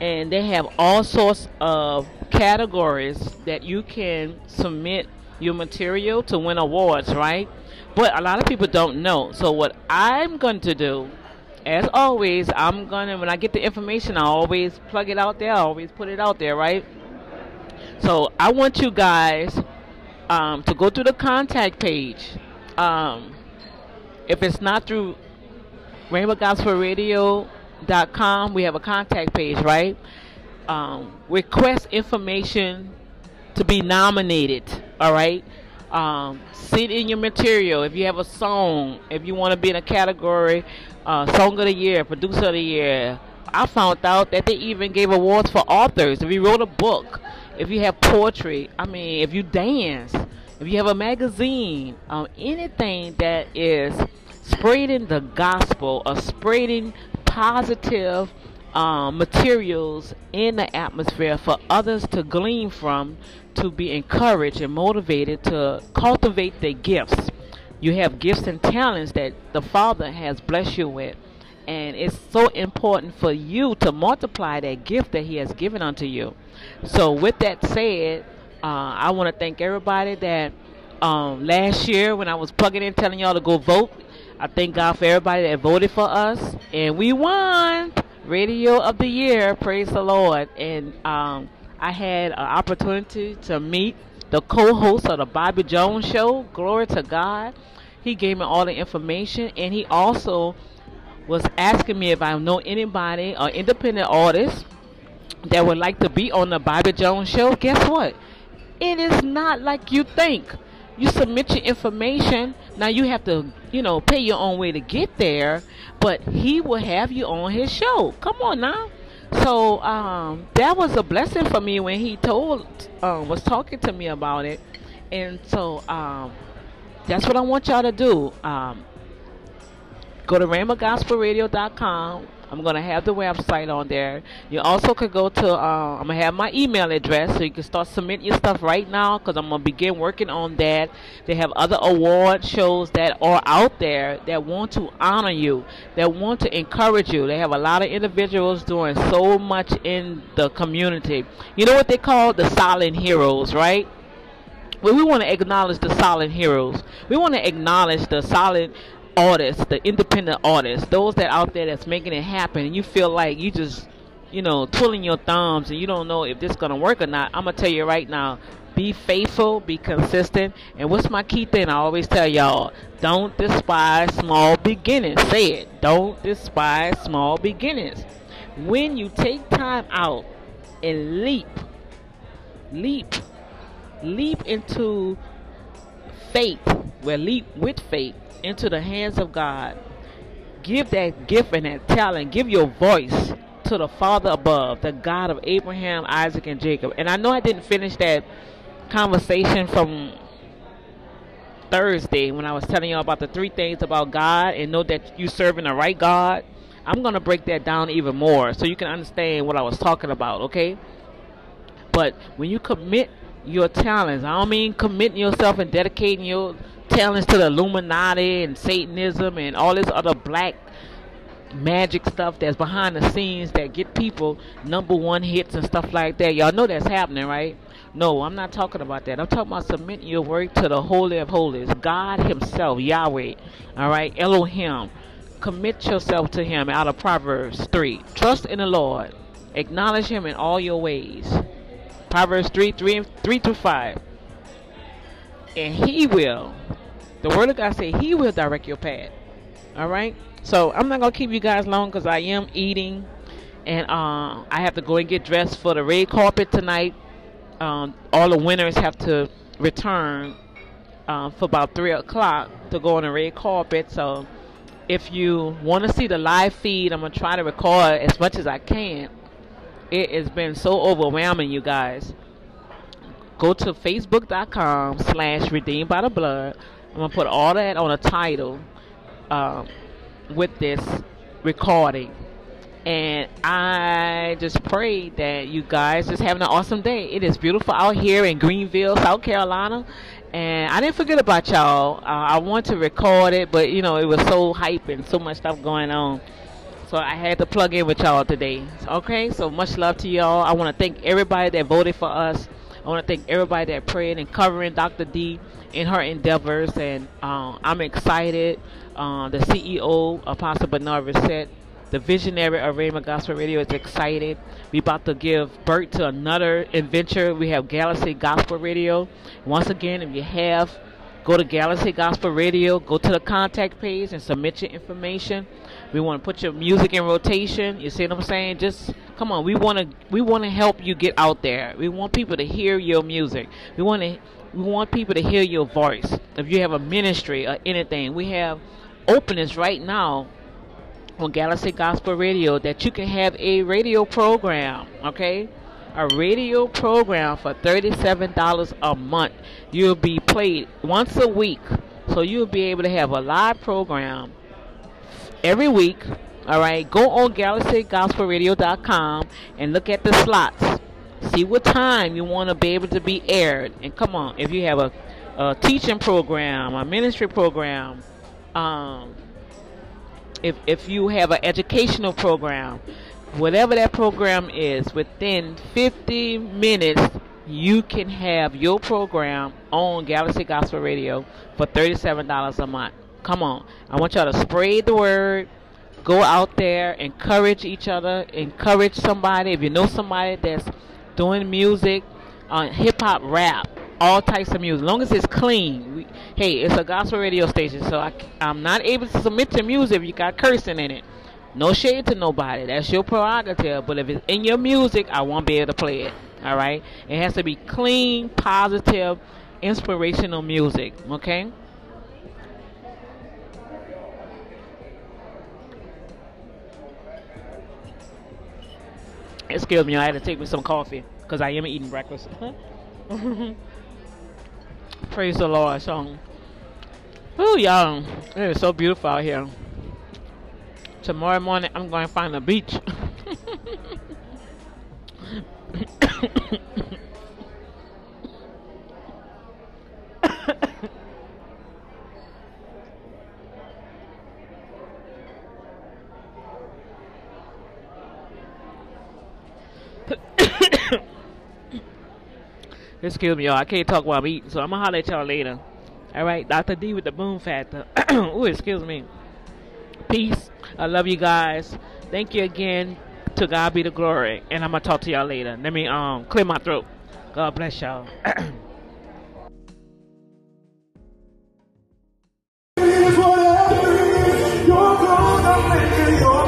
and they have all sorts of categories that you can submit your material to win awards, right? But a lot of people don't know. So what I'm going to do, as always, I'm gonna when I get the information, I always plug it out there. I always put it out there, right? So I want you guys um, to go to the contact page. Um, if it's not through Rhema Gospel Radio dot com we have a contact page right um, request information to be nominated all right um, send in your material if you have a song if you want to be in a category uh, song of the year producer of the year i found out that they even gave awards for authors if you wrote a book if you have poetry i mean if you dance if you have a magazine um, anything that is spreading the gospel or spreading positive um, materials in the atmosphere for others to glean from, to be encouraged and motivated to cultivate their gifts. You have gifts and talents that the Father has blessed you with. And it's so important for you to multiply that gift that He has given unto you. So, with that said, uh, I want to thank everybody that um, last year when I was plugging in telling y'all to go vote, I thank God for everybody that voted for us, and we won Radio of the Year. Praise the Lord! And um, I had an opportunity to meet the co-host of the Bobby Jones Show. Glory to God! He gave me all the information, and he also was asking me if I know anybody or independent artists that would like to be on the Bobby Jones Show. Guess what? It is not like you think you submit your information. Now you have to, you know, pay your own way to get there, but he will have you on his show. Come on now. So um, that was a blessing for me when he told, um, was talking to me about it, and so um, that's what I want y'all to do. Um, go to rhemagospelradio.com I'm gonna have the website on there. You also could go to. Uh, I'm gonna have my email address, so you can start submitting your stuff right now. Cause I'm gonna begin working on that. They have other award shows that are out there that want to honor you, that want to encourage you. They have a lot of individuals doing so much in the community. You know what they call the silent heroes, right? Well, we want to acknowledge the silent heroes. We want to acknowledge the silent artists, the independent artists, those that out there that's making it happen, and you feel like you just you know, twiddling your thumbs and you don't know if this gonna work or not, I'm gonna tell you right now. Be faithful, be consistent, and what's my key thing? I always tell y'all: don't despise small beginnings. Say it. Don't despise small beginnings. When you take time out and leap, leap, leap into faith, well, leap with faith into the hands of God. Give that gift and that talent, give your voice to the Father above, the God of Abraham, Isaac, and Jacob. And I know I didn't finish that conversation from Thursday when I was telling you about the three things about God and know that you serving the right God. I'm going to break that down even more so you can understand what I was talking about, okay? But when you commit your talents, I don't mean committing yourself and dedicating your talents to the Illuminati and Satanism and all this other black magic stuff that's behind the scenes that get people number one hits and stuff like that. Y'all know that's happening, right? No, I'm not talking about that. I'm talking about submitting your work to the Holy of Holies, God Himself, Yahweh. All right, Elohim. Commit yourself to Him out of Proverbs 3. Trust in the Lord. Acknowledge Him in all your ways. Proverbs 3 3, 3 through 5. And He will, the Word of God say, He will direct your path. All right? So I'm not to keep you guys long because I am eating. And uh, I have to go and get dressed for the red carpet tonight um, all the winners have to return um, for about 3 o'clock to go on the red carpet. So if you want to see the live feed, I'm to try to record as much as I can. It has been so overwhelming, you guys. Go to facebook.com slash redeemed by the blood. I'm going to put all that on a title um, with this recording. And I just pray that you guys just having an awesome day. It is beautiful out here in Greenville, South Carolina. And I didn't forget about y'all. Uh, I want to record it, but you know, it was so hype and so much stuff going on. So I had to plug in with y'all today. Okay, so much love to y'all. I want to thank everybody that voted for us. I want to thank everybody that prayed and covering Dr. D in her endeavors. And uh, I'm excited. Uh, the CEO, Apostle Bernard Reset, the visionary of Rhema Gospel Radio is excited. We about to give birth to another adventure. We have Galaxy Gospel Radio. Once again, if you have, go to Galaxy Gospel Radio, go to the contact page and submit your information. We want to put your music in rotation. You see what I'm saying? Just come on. We want to we want to help you get out there. We want people to hear your music. We want to we want people to hear your voice. If you have a ministry or anything, we have openings right now on Galaxy Gospel Radio that you can have a radio program, okay? A radio program for $37 a month. You'll be played once a week. So you'll be able to have a live program every week. All right, go on galaxygospelradio.com and look at the slots. See what time you want to be able to be aired. And come on, if you have a, a teaching program, a ministry program, um, if if you have an educational program, whatever that program is, within 50 minutes you can have your program on Galaxy Gospel Radio for $37 a month. Come on. I want y'all to spread the word. Go out there, encourage each other, encourage somebody. If you know somebody that's doing music, uh, hip hop, rap, all types of music, as long as it's clean. We, hey, it's a gospel radio station, so I, I'm not able to submit to music if you got cursing in it. No shade to nobody. That's your prerogative. But if it's in your music, I won't be able to play it. All right? It has to be clean, positive, inspirational music. Okay? Excuse me, I had to take me some coffee because I am eating breakfast. Praise the Lord. So, oh, y'all, it is so beautiful out here. Tomorrow morning, I'm going to find a beach. Excuse me, y'all. I can't talk while I'm eating, so I'm gonna holler at y'all later. Alright, Dr. D with the boom factor. Ooh, excuse me. Peace. I love you guys. Thank you again. To God be the glory. And I'm gonna talk to y'all later. Let me um clear my throat. God bless y'all. Your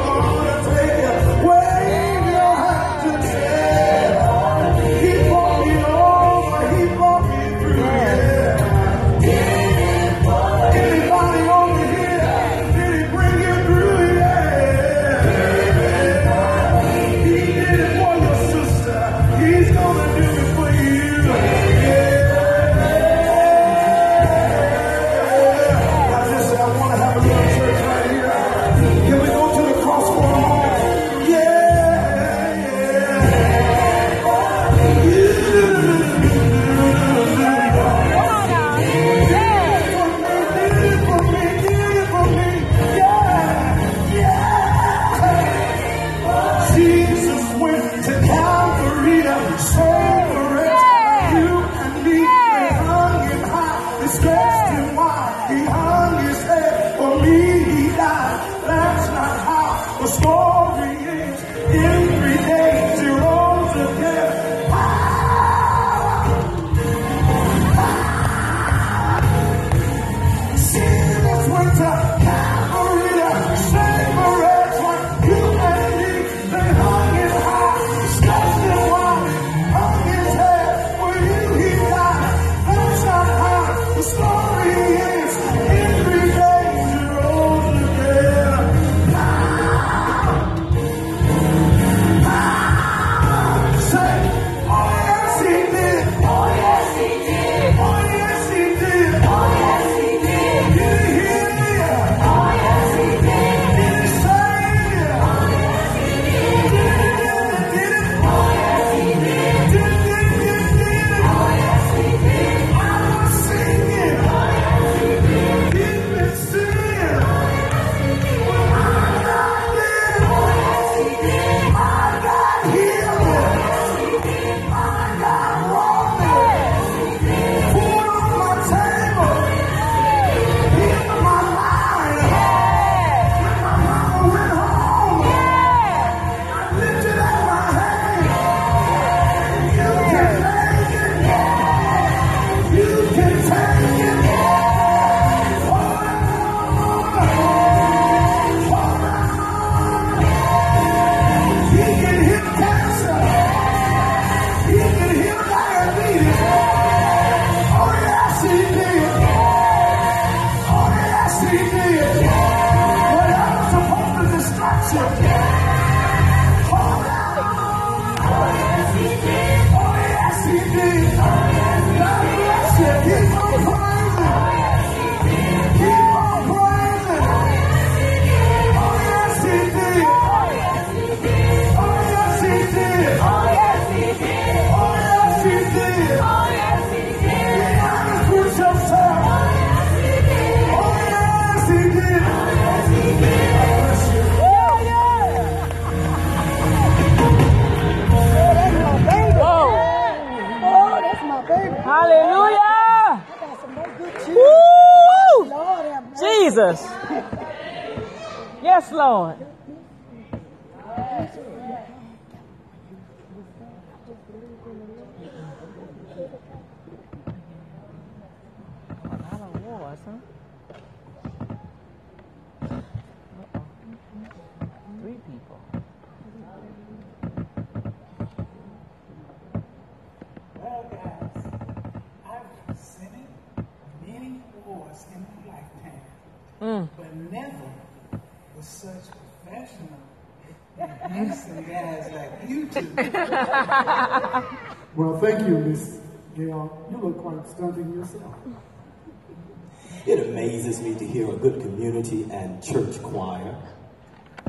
It amazes me to hear a good community and church choir.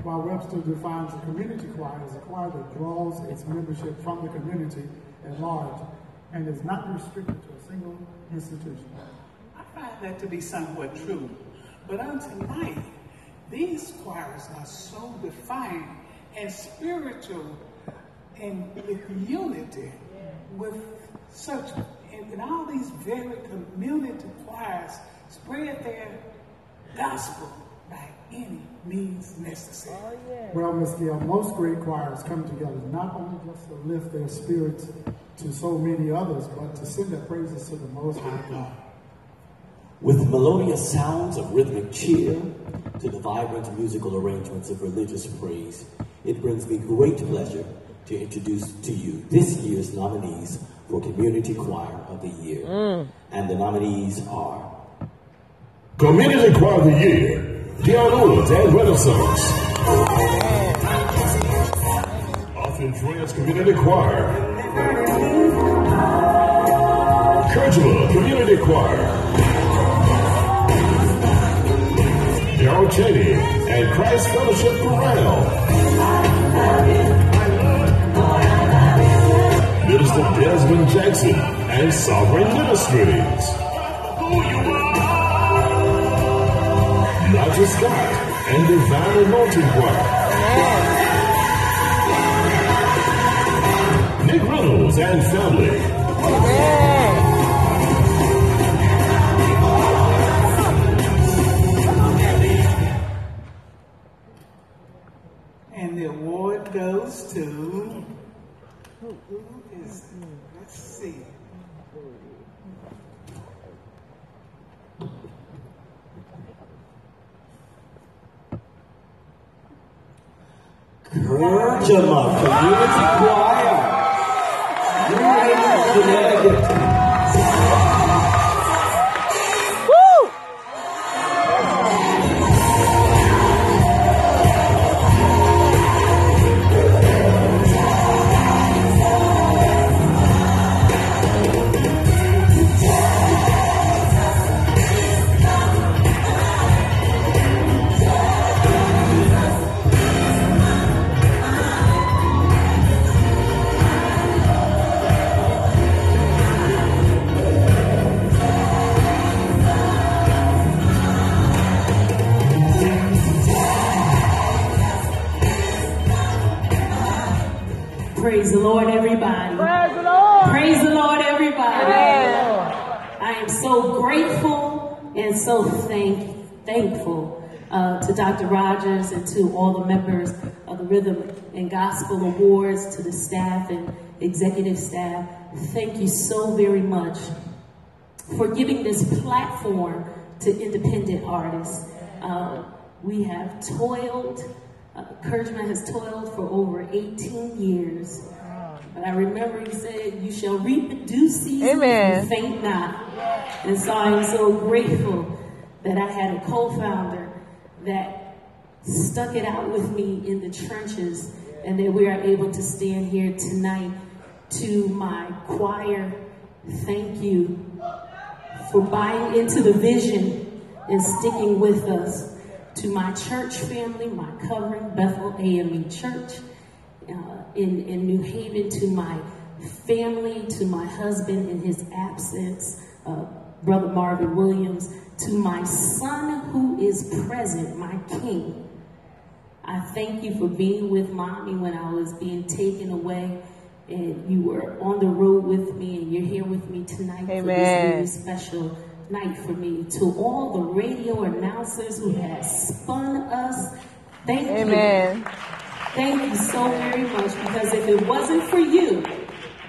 While Webster defines a community choir as a choir that draws its membership from the community at large and is not restricted to a single institution. I find that to be somewhat true, but on tonight, these choirs are so defined and spiritual and with unity, with such and all these very community choirs spread their gospel by any means necessary. Oh, yeah. Well, Miss most great choirs come together not only just to lift their spirits to so many others, but to send their praises to the Most High God. With melodious sounds of rhythmic cheer to the vibrant musical arrangements of religious praise, it brings me great pleasure to introduce to you this year's nominees for Community Choir of the Year. Mm. And the nominees are Community Choir of the Year, Dion Woods and Renaissance. Austin Trans Community Choir. Kerjima Community Choir. Darrell Cheney and Christ Fellowship Chorale. Minister Desmond Jackson and Sovereign Ministries. Roger Scott and Divine Anointing Choir. Nick Reynolds and family. Who, is. Let's see. Kerjima Community Choir. Praise the Lord, everybody. Praise the Lord. Praise the Lord, everybody. I am so grateful and so thank, thankful uh, to Dr. Rogers and to all the members of the Rhythm and Gospel Awards, to the staff and executive staff. Thank you so very much for giving this platform to independent artists. Uh, we have toiled, uh, Kurtzman has toiled for over 18 years. But I remember he said, You shall reap in due season Amen. and faint not. And so I'm so grateful that I had a co founder that stuck it out with me in the trenches and that we are able to stand here tonight. To my choir, thank you for buying into the vision and sticking with us. To my church family, my covering, Bethel AME Church uh, in, in New Haven, to my family, to my husband in his absence, uh, Brother Marvin Williams, to my son who is present, my king. I thank you for being with mommy when I was being taken away. And you were on the road with me, and you're here with me tonight for Amen. this very special night for me. To all the radio announcers who have spun us, thank you. Thank you so very much because if it wasn't for you,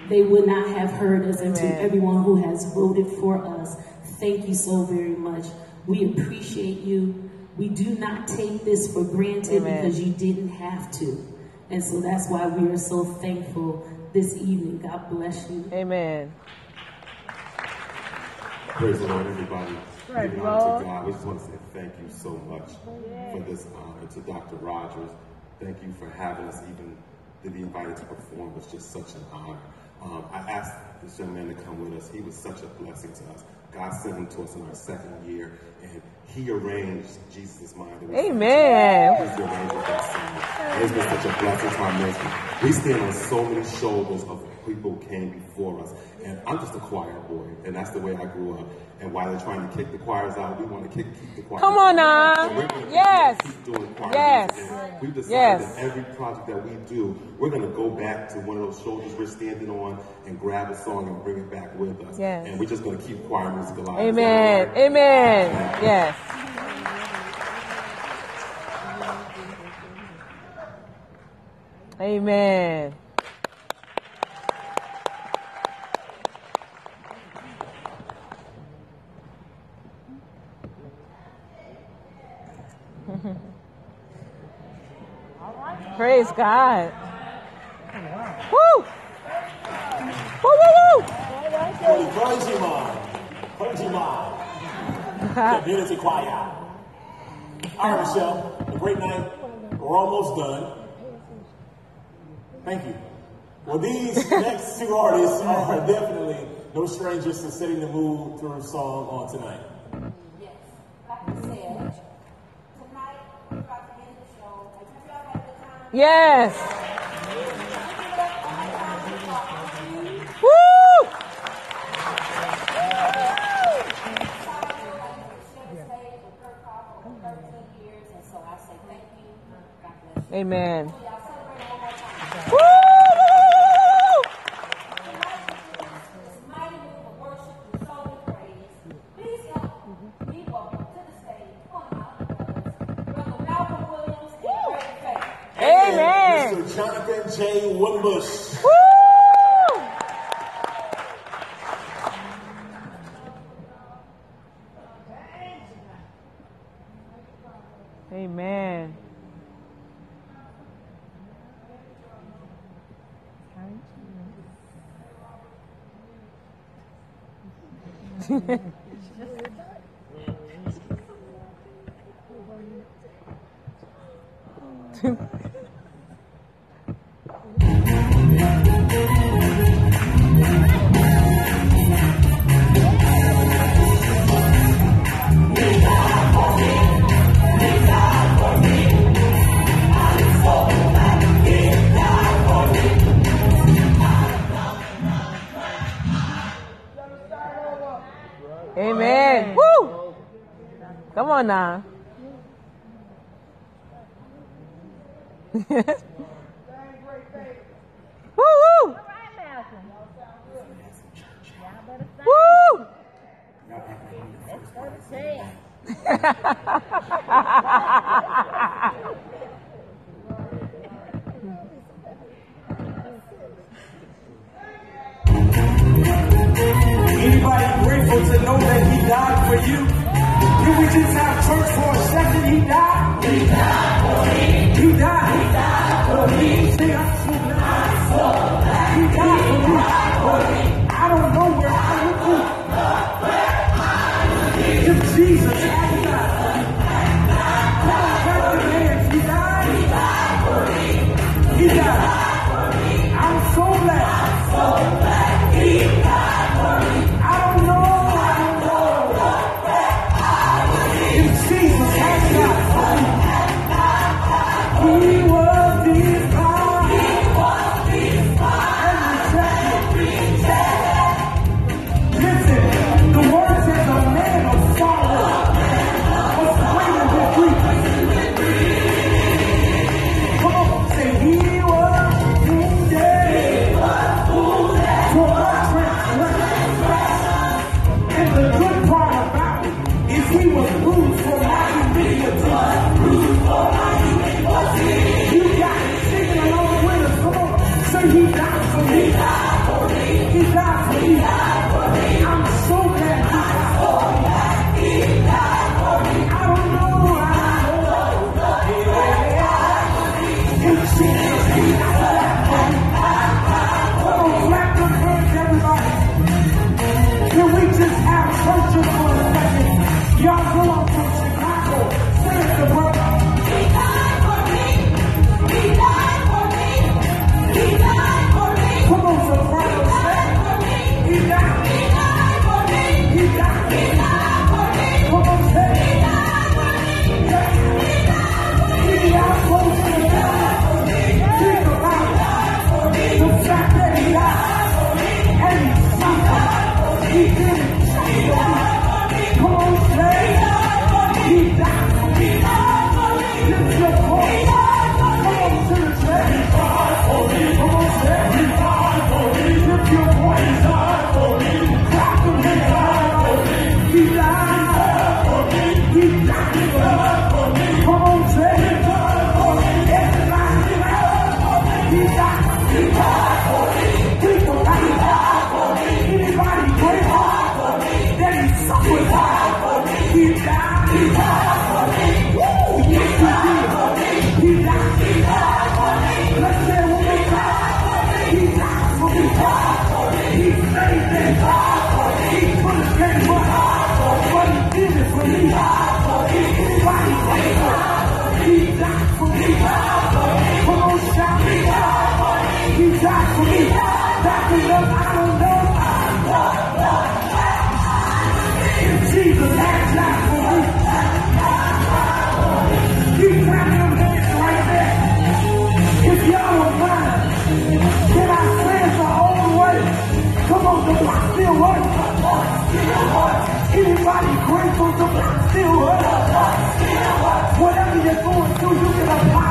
they would not have heard us. And to everyone who has voted for us, thank you so very much. We appreciate you. We do not take this for granted Amen. because you didn't have to. And so that's why we are so thankful this evening. God bless you. Amen. Praise the Lord, everybody. Praise Giving the Lord. to God. We just want to say thank you so much for this honor. To Dr. Rogers, thank you for having us even to be invited to perform was just such an honor. Um, I asked this young man to come with us. He was such a blessing to us. God sent him to us in our second year, and he arranged Jesus' mind. Amen. He's arranged with that song. And It's been such a blessing to our ministry. We stand on so many shoulders of people who came before us. And I'm just a choir boy, and that's the way I grew up. And while they're trying to kick the choirs out, we want to kick, keep the choir. Come on now. yes. Keep doing choir yes. We've decided yes. every project that we do, we're going to go back to one of those shoulders we're standing on and grab a song and bring it back with us. Yes. And we're just going to keep choir music alive. Amen. Amen. Amen. Yes. Amen. Praise God. Woo! Woo, woo, woo! Community choir. All right, Michelle, a great night. We're almost done. Thank you. Well, these next two artists are definitely no strangers to setting the mood through song on tonight. Yes. Woo! Amen. Amen. Mr. Jonathan J. Wimbush. Woo! Amen. Now. woo woo! Woo! Anybody grateful to know that he died for you? We just have church for a second? He died. He died for me. He died. He died for me. Say, I'm so glad. I'm vida. Brasil, Brasil, Brasil.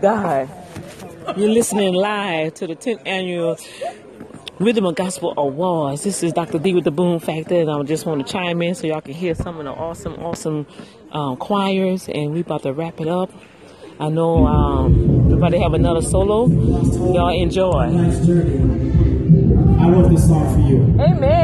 God. You're listening live to the 10th annual Rhythm and Gospel Awards. This is Dr. D with the Boom Factor, and I just want to chime in so y'all can hear some of the awesome, awesome um, choirs. And we about to wrap it up. I know um, everybody have another solo. Y'all enjoy. I wrote this song for you. Amen.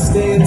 stay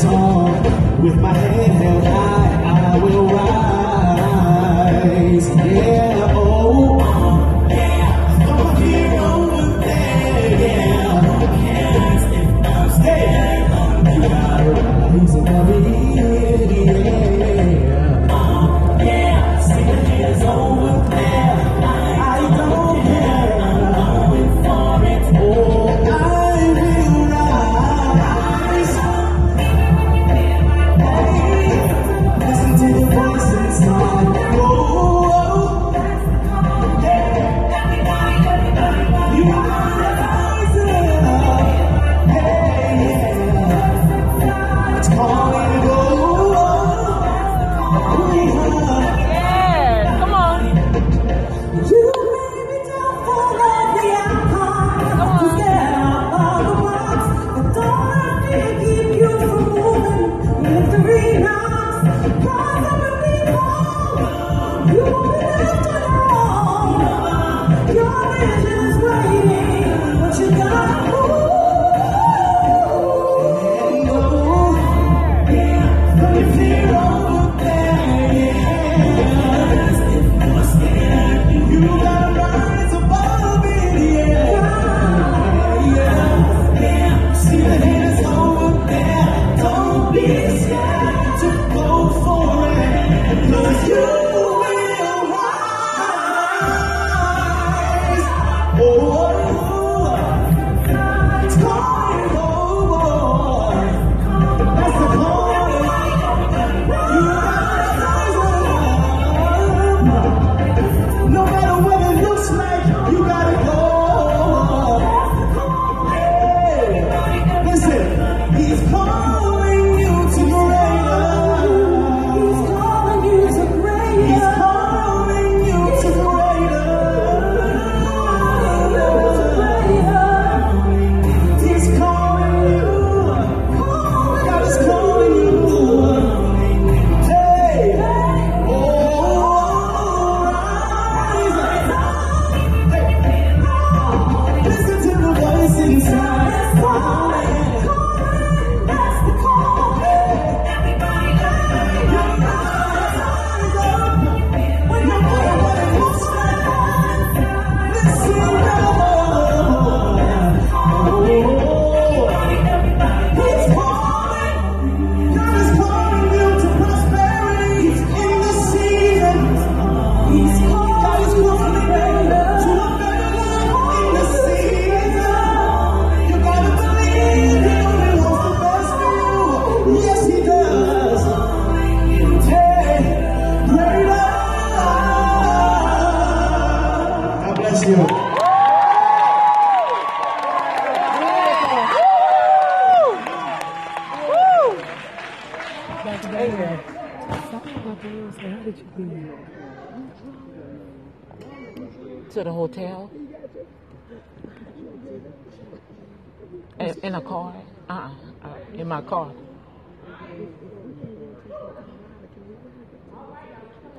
In, in a car? Uh-uh. Uh, in my car.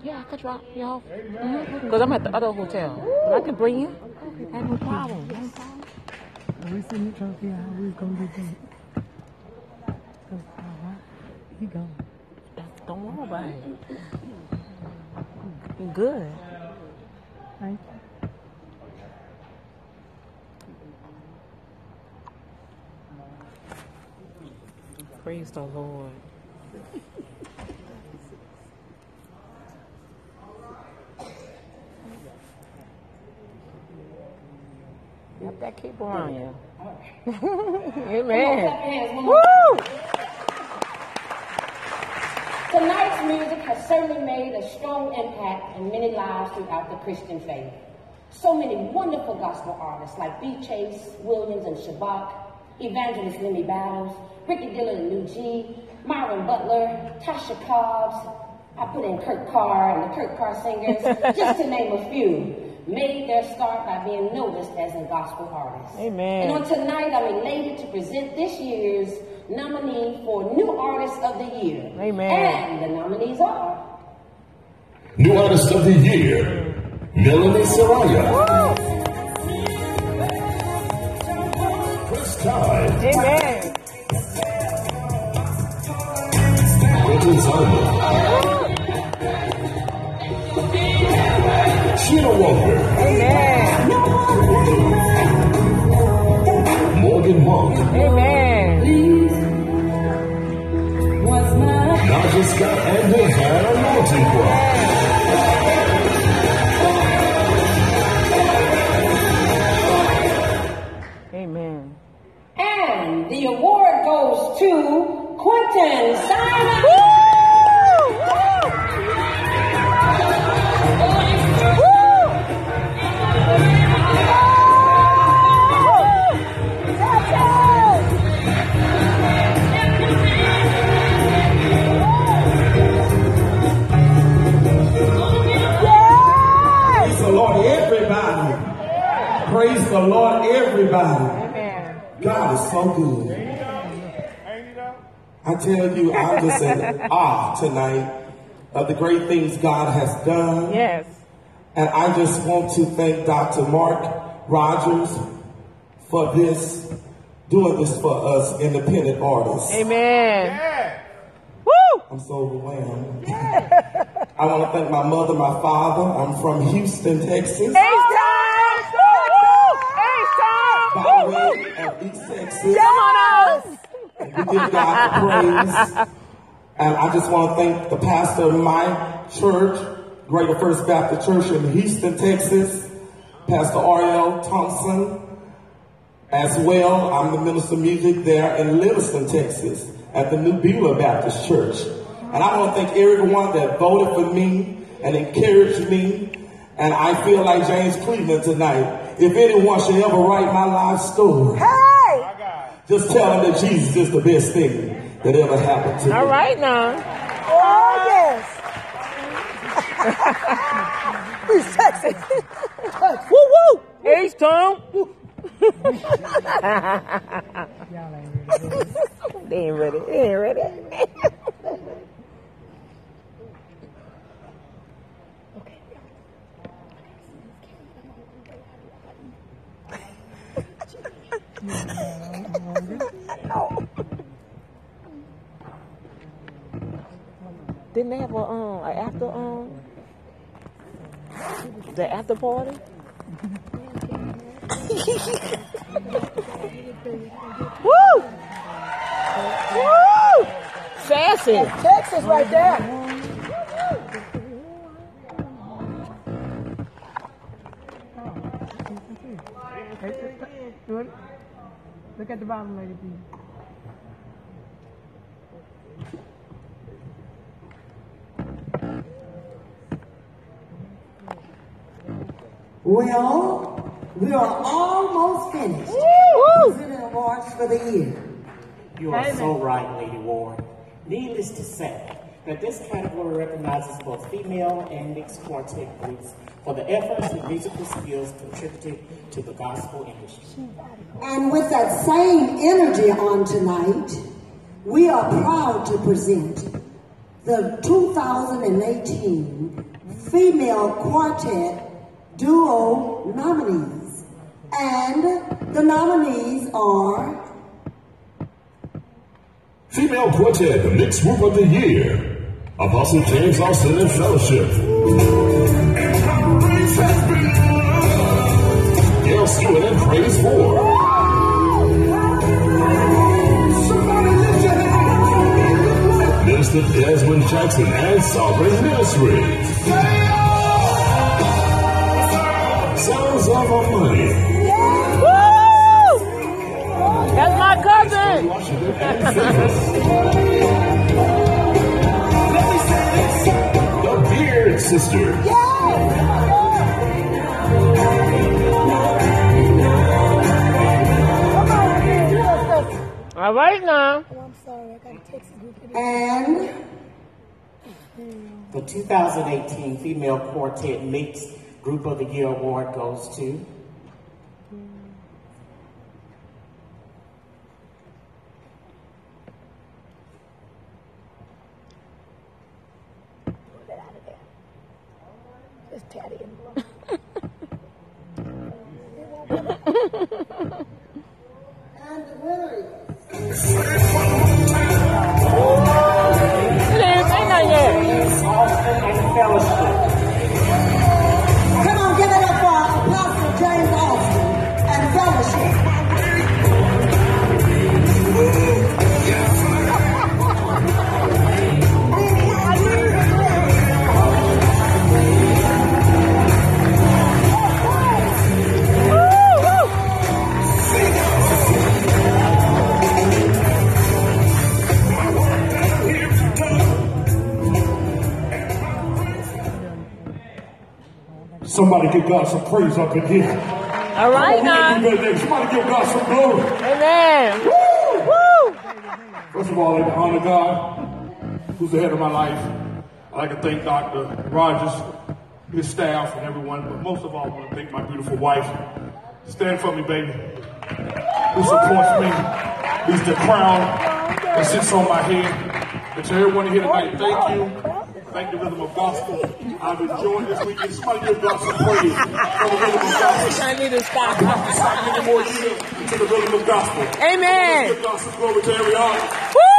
Yeah, I could drop you off. Because I'm at the other hotel. But I could bring you. Ain't no problem. No. We out how we was gonna do that. Cause, uh, he gone. Don't worry about it. Good. Thank you. Praise the Lord. Got that keyboard on you. Amen. Woo! Tonight's music has certainly made a strong impact in many lives throughout the Christian faith. So many wonderful gospel artists like B. Chase, Williams, and Shabach, Evangelist Lenny Battles, Ricky Dillard and New G, Myron Butler, Tasha Cobbs, I put in Kurt Carr and the Kurt Carr Singers, just to name a few, made their start by being noticed as a gospel artist. Amen. And on tonight, I'm elated to present this year's nominee for New Artist of the Year. Amen. And the nominees are New Artist of the Year, Melanie Saraya. Chris Todd. Amen. Quentin Simon. Sheila Walker. Amen. Morgan Monk. Amen. Naja Scott and the Hannah Mountain Choir. Amen. And the award goes to Quentin Simon. Praise the Lord, everybody. God is so good. I tell you, I'm just in awe tonight of the great things God has done. Yes. And I just want to thank Dr. Mark Rogers for this, doing this for us independent artists. Amen. Woo! I'm so overwhelmed. I want to thank my mother, my father. I'm from Houston, Texas. Ace time! Woo! Ace time! By way of East Texas. Come on us! We give God praise. And I just want to thank the pastor of my church, Greater First Baptist Church in Houston, Texas, Pastor Ariel Thompson. As well, I'm the minister of music there in Livingston, Texas, at the New Beulah Baptist Church. And I want to thank everyone that voted for me and encouraged me. And I feel like James Cleveland tonight. If anyone should ever write my life story, just tell them that Jesus is the best thing that ever happened to me. All right now. Oh, yes. He's sexy. woo woo! Ace time! they ain't ready. They ain't ready. No. Didn't they have a um a after um the after party? Woo! Woo! Sassy. Texas right there. Look at the bottom, lady, please. Well, we are almost finished. Presenting awards for the year. You are so right, Lady Ward. Needless to say, Now, this category recognizes both female and mixed quartet groups for the efforts and musical skills contributed to the gospel industry. And with that same energy on tonight, we are proud to present the 2018 Female Quartet Duo nominees. And the nominees are Female Quartet, the Mixed Group of the Year. Apostle James Austin and Fellowship. Gail Stewart and Praise 4. Minister Desmond Jackson and Sovereign Ministries. Sounds of Harmony. That's my cousin. Beard Sisters. All right now. And The 2018 Female Quartet Mixed Group of the Year Award goes to Somebody give God some praise up in here. All right now. Somebody give God some glory. Amen. Woo! Woo! First of all, like to honor God, who's the head of my life. I'd like to thank Dr. Rogers, his staff, and everyone, but most of all, I want to thank my beautiful wife. Stand for me, baby. Who supports me. He's the crown that sits on my head. And to everyone here tonight, thank you. Thank the Rhythm of Gospel. I've enjoyed this weekend. Somebody give God some praise for the Rhythm of Gospel. I need to stop. Stop many more years to the Rhythm of Gospel. Amen. Give God some glory to every honor.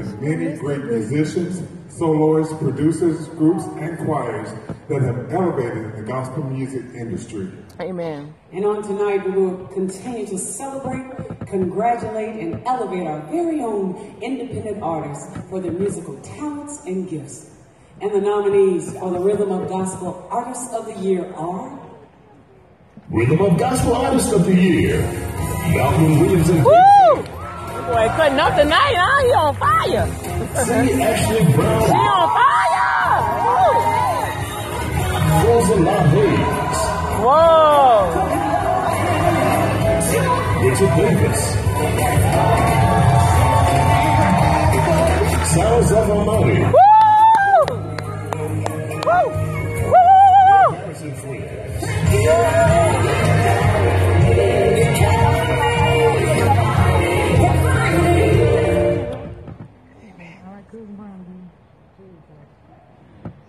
Years, there have been many great musicians, soloists, producers, groups, and choirs that have elevated the gospel music industry. Amen. And on tonight, we will continue to celebrate, congratulate, and elevate our very own independent artists for their musical talents and gifts. And the nominees for the Rhythm of Gospel Artist of the Year are Rhythm of Gospel Artist of the Year, Malcolm Williams and Woo! Boy, cutting up tonight, huh? He on fire. Cindy Ashley Brown. She on fire. Whoa. Richard Davis, Sounds of Almighty,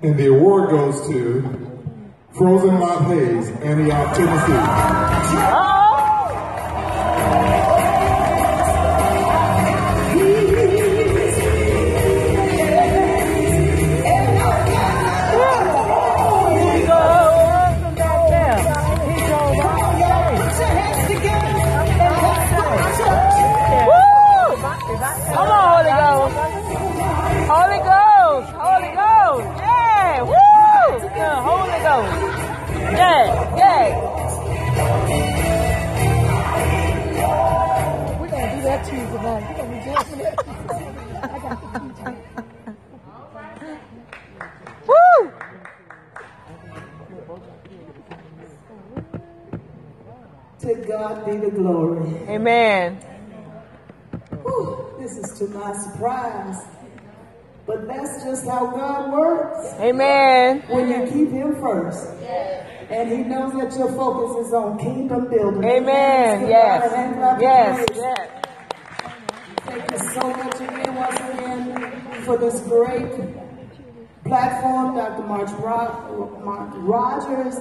And the award goes to Frozen Lot Hayes, Antioch, Tennessee. Your focus is on kingdom building. Amen. Yes. God a hand clap of Yes. Yes. Thank you so much again, once again, for this great platform, Dr. March, Ro- Mark Rogers,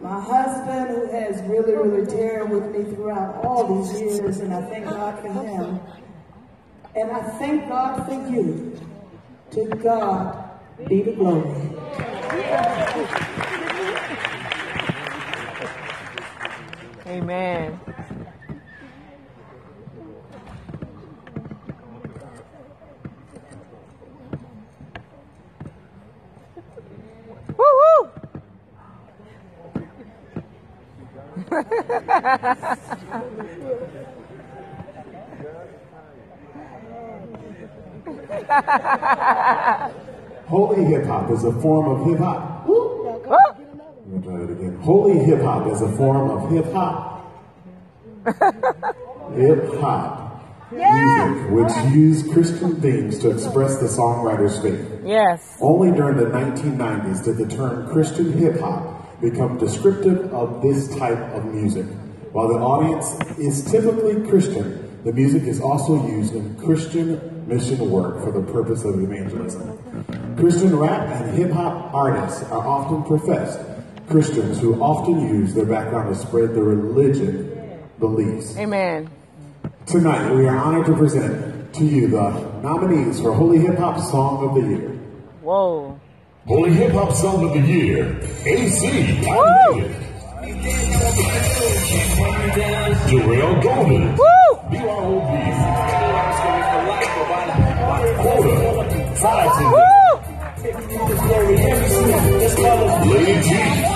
my husband, who has really, really tarried with me throughout all these years, and I thank God for him. And I thank God for you. To God be the glory. Amen. Woo woo! Holy hip hop is a form of hip hop. Let me try that again. Holy hip hop is a form of hip hop. hip hop music, which used Christian themes to express the songwriter's faith. Yes. Only during the 1990s did the term Christian hip hop become descriptive of this type of music. While the audience is typically Christian, the music is also used in Christian mission work for the purpose of evangelism. Christian rap and hip hop artists are often professed Christians who often use their background to spread their religion beliefs. Amen. Tonight, we are honored to present to you the nominees for Holy Hip Hop Song of the Year. Whoa. Holy Hip Hop Song of the Year, AC. Jarrell Golden. B.R.O.B. Lady G.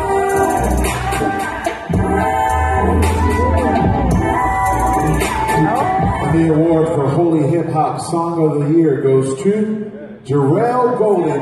the award for Holy Hip Hop Song of the Year goes to Jarrell Golden.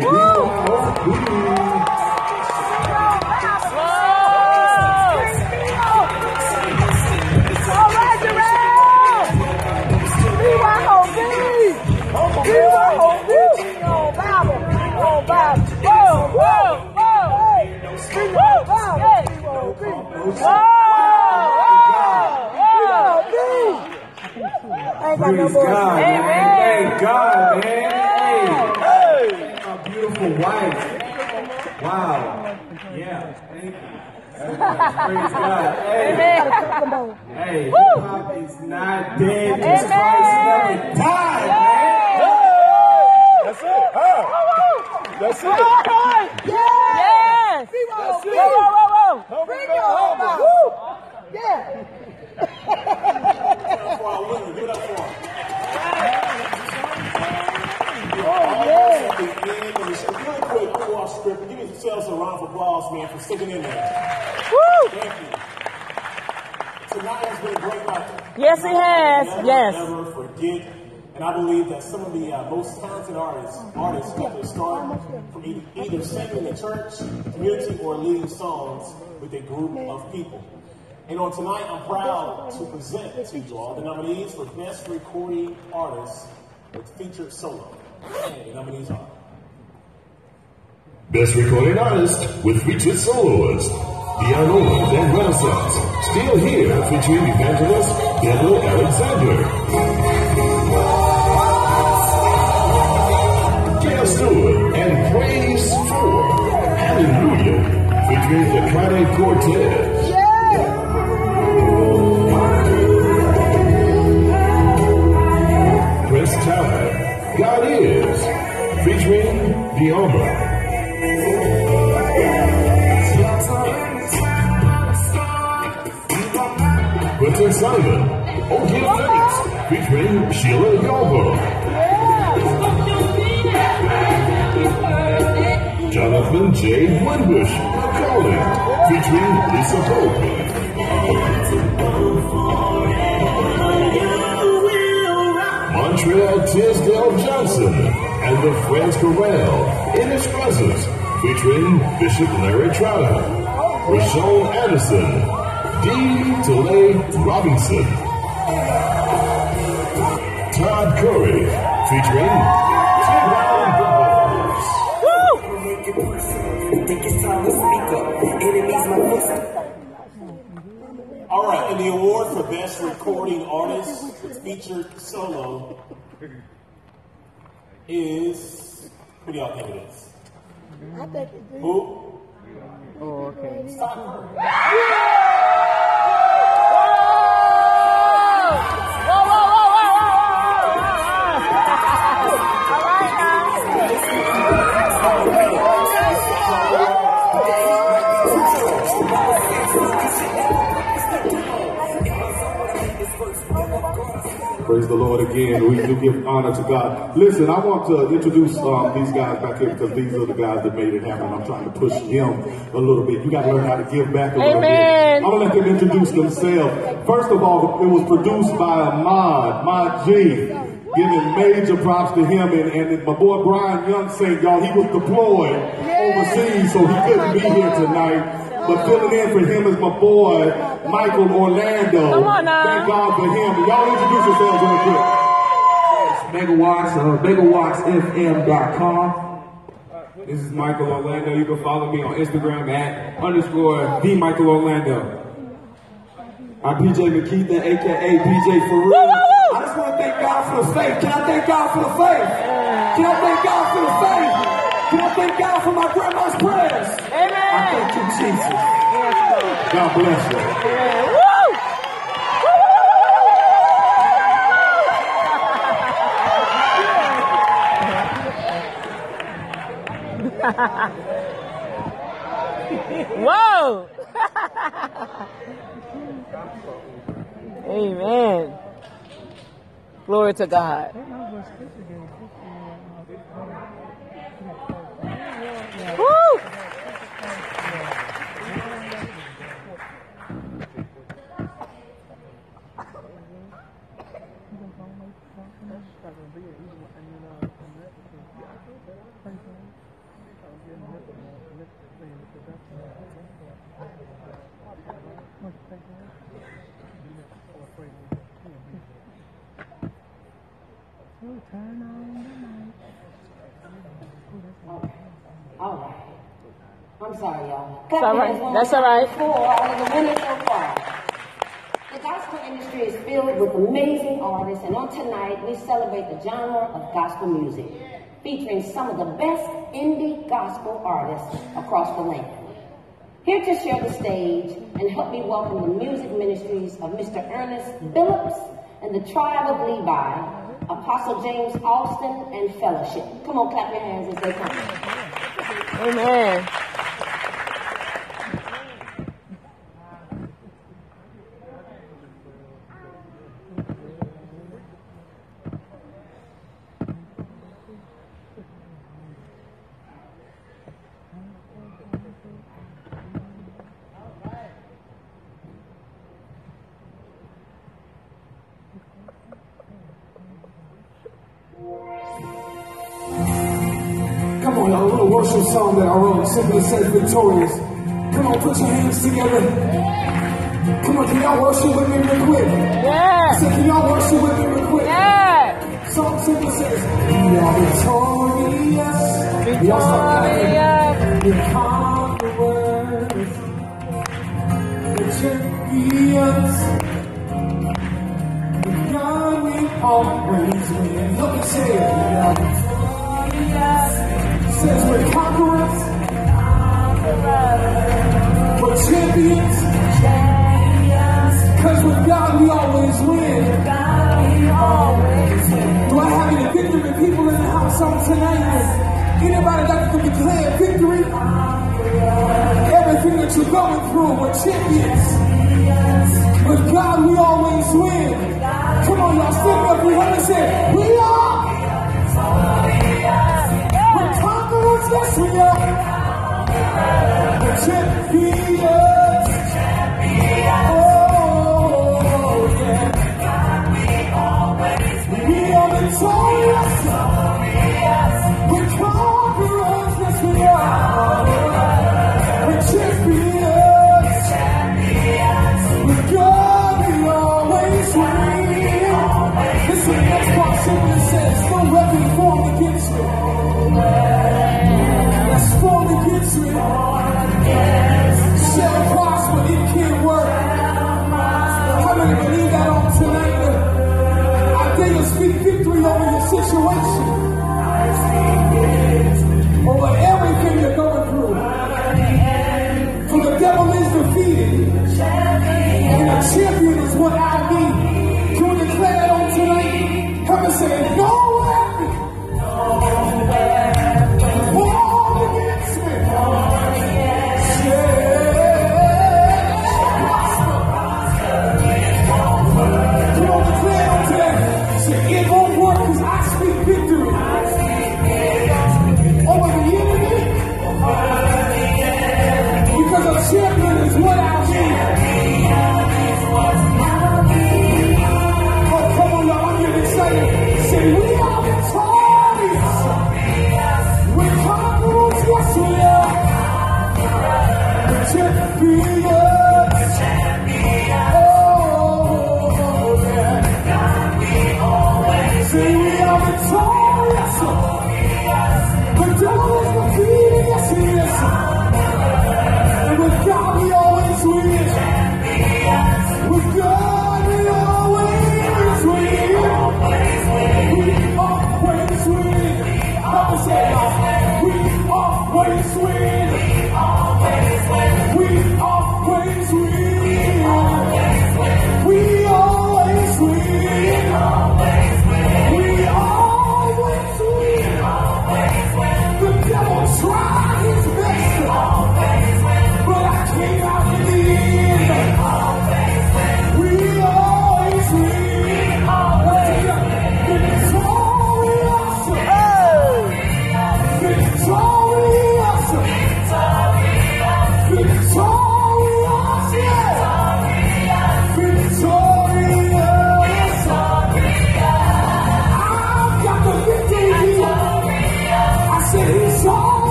Praise God, man. Thank God, man. Hey. My beautiful wife. Wow. Yeah. Thank you. Praise God. Hey. Amen. Hey, hip hop is not dead. Just Christ never died, man. That's it. Huh? That's it. Yes. That's it. Whoa, whoa, whoa, whoa. Bring your home Yeah. Oh, yeah. At the end of the show. Really quick, before our script, give yourselves a round of applause, man, for sticking in there. Woo! Thank you. Tonight has been a great night. Yes, it has. Never, Yes. Never forget. And I believe that some of the uh, most talented artists, artists got their start from either, either singing in the church, community, or leading songs with a group of people. And on tonight, I'm proud to present to you all the nominees for Best Recording Artist with featured solo. And the nominees are Best Recording Artist with featured soloist. Dion Owens and Renaissance. Still here featuring evangelist Deborah Alexander. Gail Stewart and Praise 4. Hallelujah. Featuring the Friday Cortez. Prince Tower. God is. Featuring Dioma. Simon. Give Thanks. Featuring Sheila Galvo. Jonathan J. Winbush. Calling. Featuring Lisa Pope. Montreal Tisdale Johnson and the Friends Chorale in his presence, featuring Bishop Larry Trotter, Rashawn Anderson, D. Delay Robinson, Todd Curry, featuring T-Brown All right, and the award for Best Recording Artist with featured solo is. Who do y'all think it is? I think it did. Who? Oh, okay. Praise the Lord again. We do give honor to God. Listen, I want to introduce um, these guys back here because these are the guys that made it happen. I'm trying to push them a little bit. You got to learn how to give back a little bit. I'm going to let them introduce themselves. First of all, it was produced by Ahmad, Ahmad G. Giving major props to him and, and my boy Brian Young saying, y'all, he was deployed overseas, so he couldn't be here tonight. But filling in for him is my boy, Michael Orlando. Come on now. Thank God for him. Y'all introduce yourselves real quick. Megawatts, uh, megawattsfm.com. This is Michael Orlando. You can follow me on Instagram at underscore the Michael Orlando. I'm PJ McKeithen, aka PJ for real. I just want to thank God for the faith. Can I thank God for the faith? Can I thank God for the faith? Can I thank God for my grandma's prayers? Amen. Thank you, Jesus. God bless you. Whoa! Amen. Glory to God. Woo! All right. I'm sorry, y'all. That's all right. That's all right. For all of the so far. The gospel industry is filled with amazing artists, and on tonight we celebrate the genre of gospel music, featuring some of the best indie gospel artists across the land. Here to share the stage and help me welcome the music ministries of Mr. Ernest Phillips and the tribe of Levi, Apostle James Alston, and Fellowship. Come on, clap your hands as they come. Amen. Worship song that I wrote simply says victorious. Come on, put your hands together. Come on, can y'all worship with me real quick? Yeah. I said, can y'all worship with me real quick? Yeah. Song simply says, We are victorious. We all start clapping. We conquerors. The champions. With God we always win. Help me say it. We are victorious. Says we're conquerors. We're champions. Cause with God we always win. Do I have any victory people in the house on tonight? Anybody like to declare victory? Everything that you're going through, we're champions. With God we always win. Come on, y'all, stand up behind and say, We are. We're champions. situation.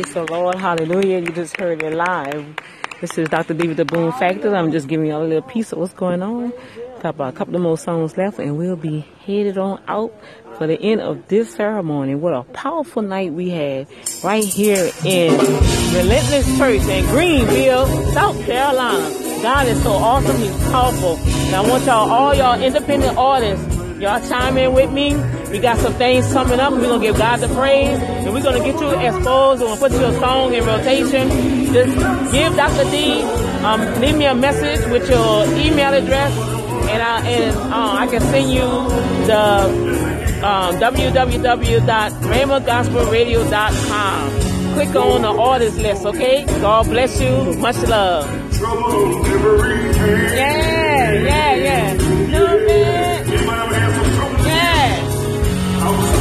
Praise the Lord. Hallelujah. You just heard it live. This is Dr. David the Boom Factor. I'm just giving you all a little piece of what's going on. Got about a couple of more songs left, and we'll be headed on out for the end of this ceremony. What a powerful night we had right here in Relentless Church in Greenville, South Carolina. God is so awesome. He's powerful. And I want y'all, all y'all independent artists, y'all chime in with me. We got some things coming up. We're going to give God the praise. And we're going to get you exposed. We're going to put your song in rotation. Just give Dr. D, um, leave me a message with your email address. And I, and, uh, I can send you the um, www.rhemagospelradio.com. Click on the artist list, okay? God bless you. Much love.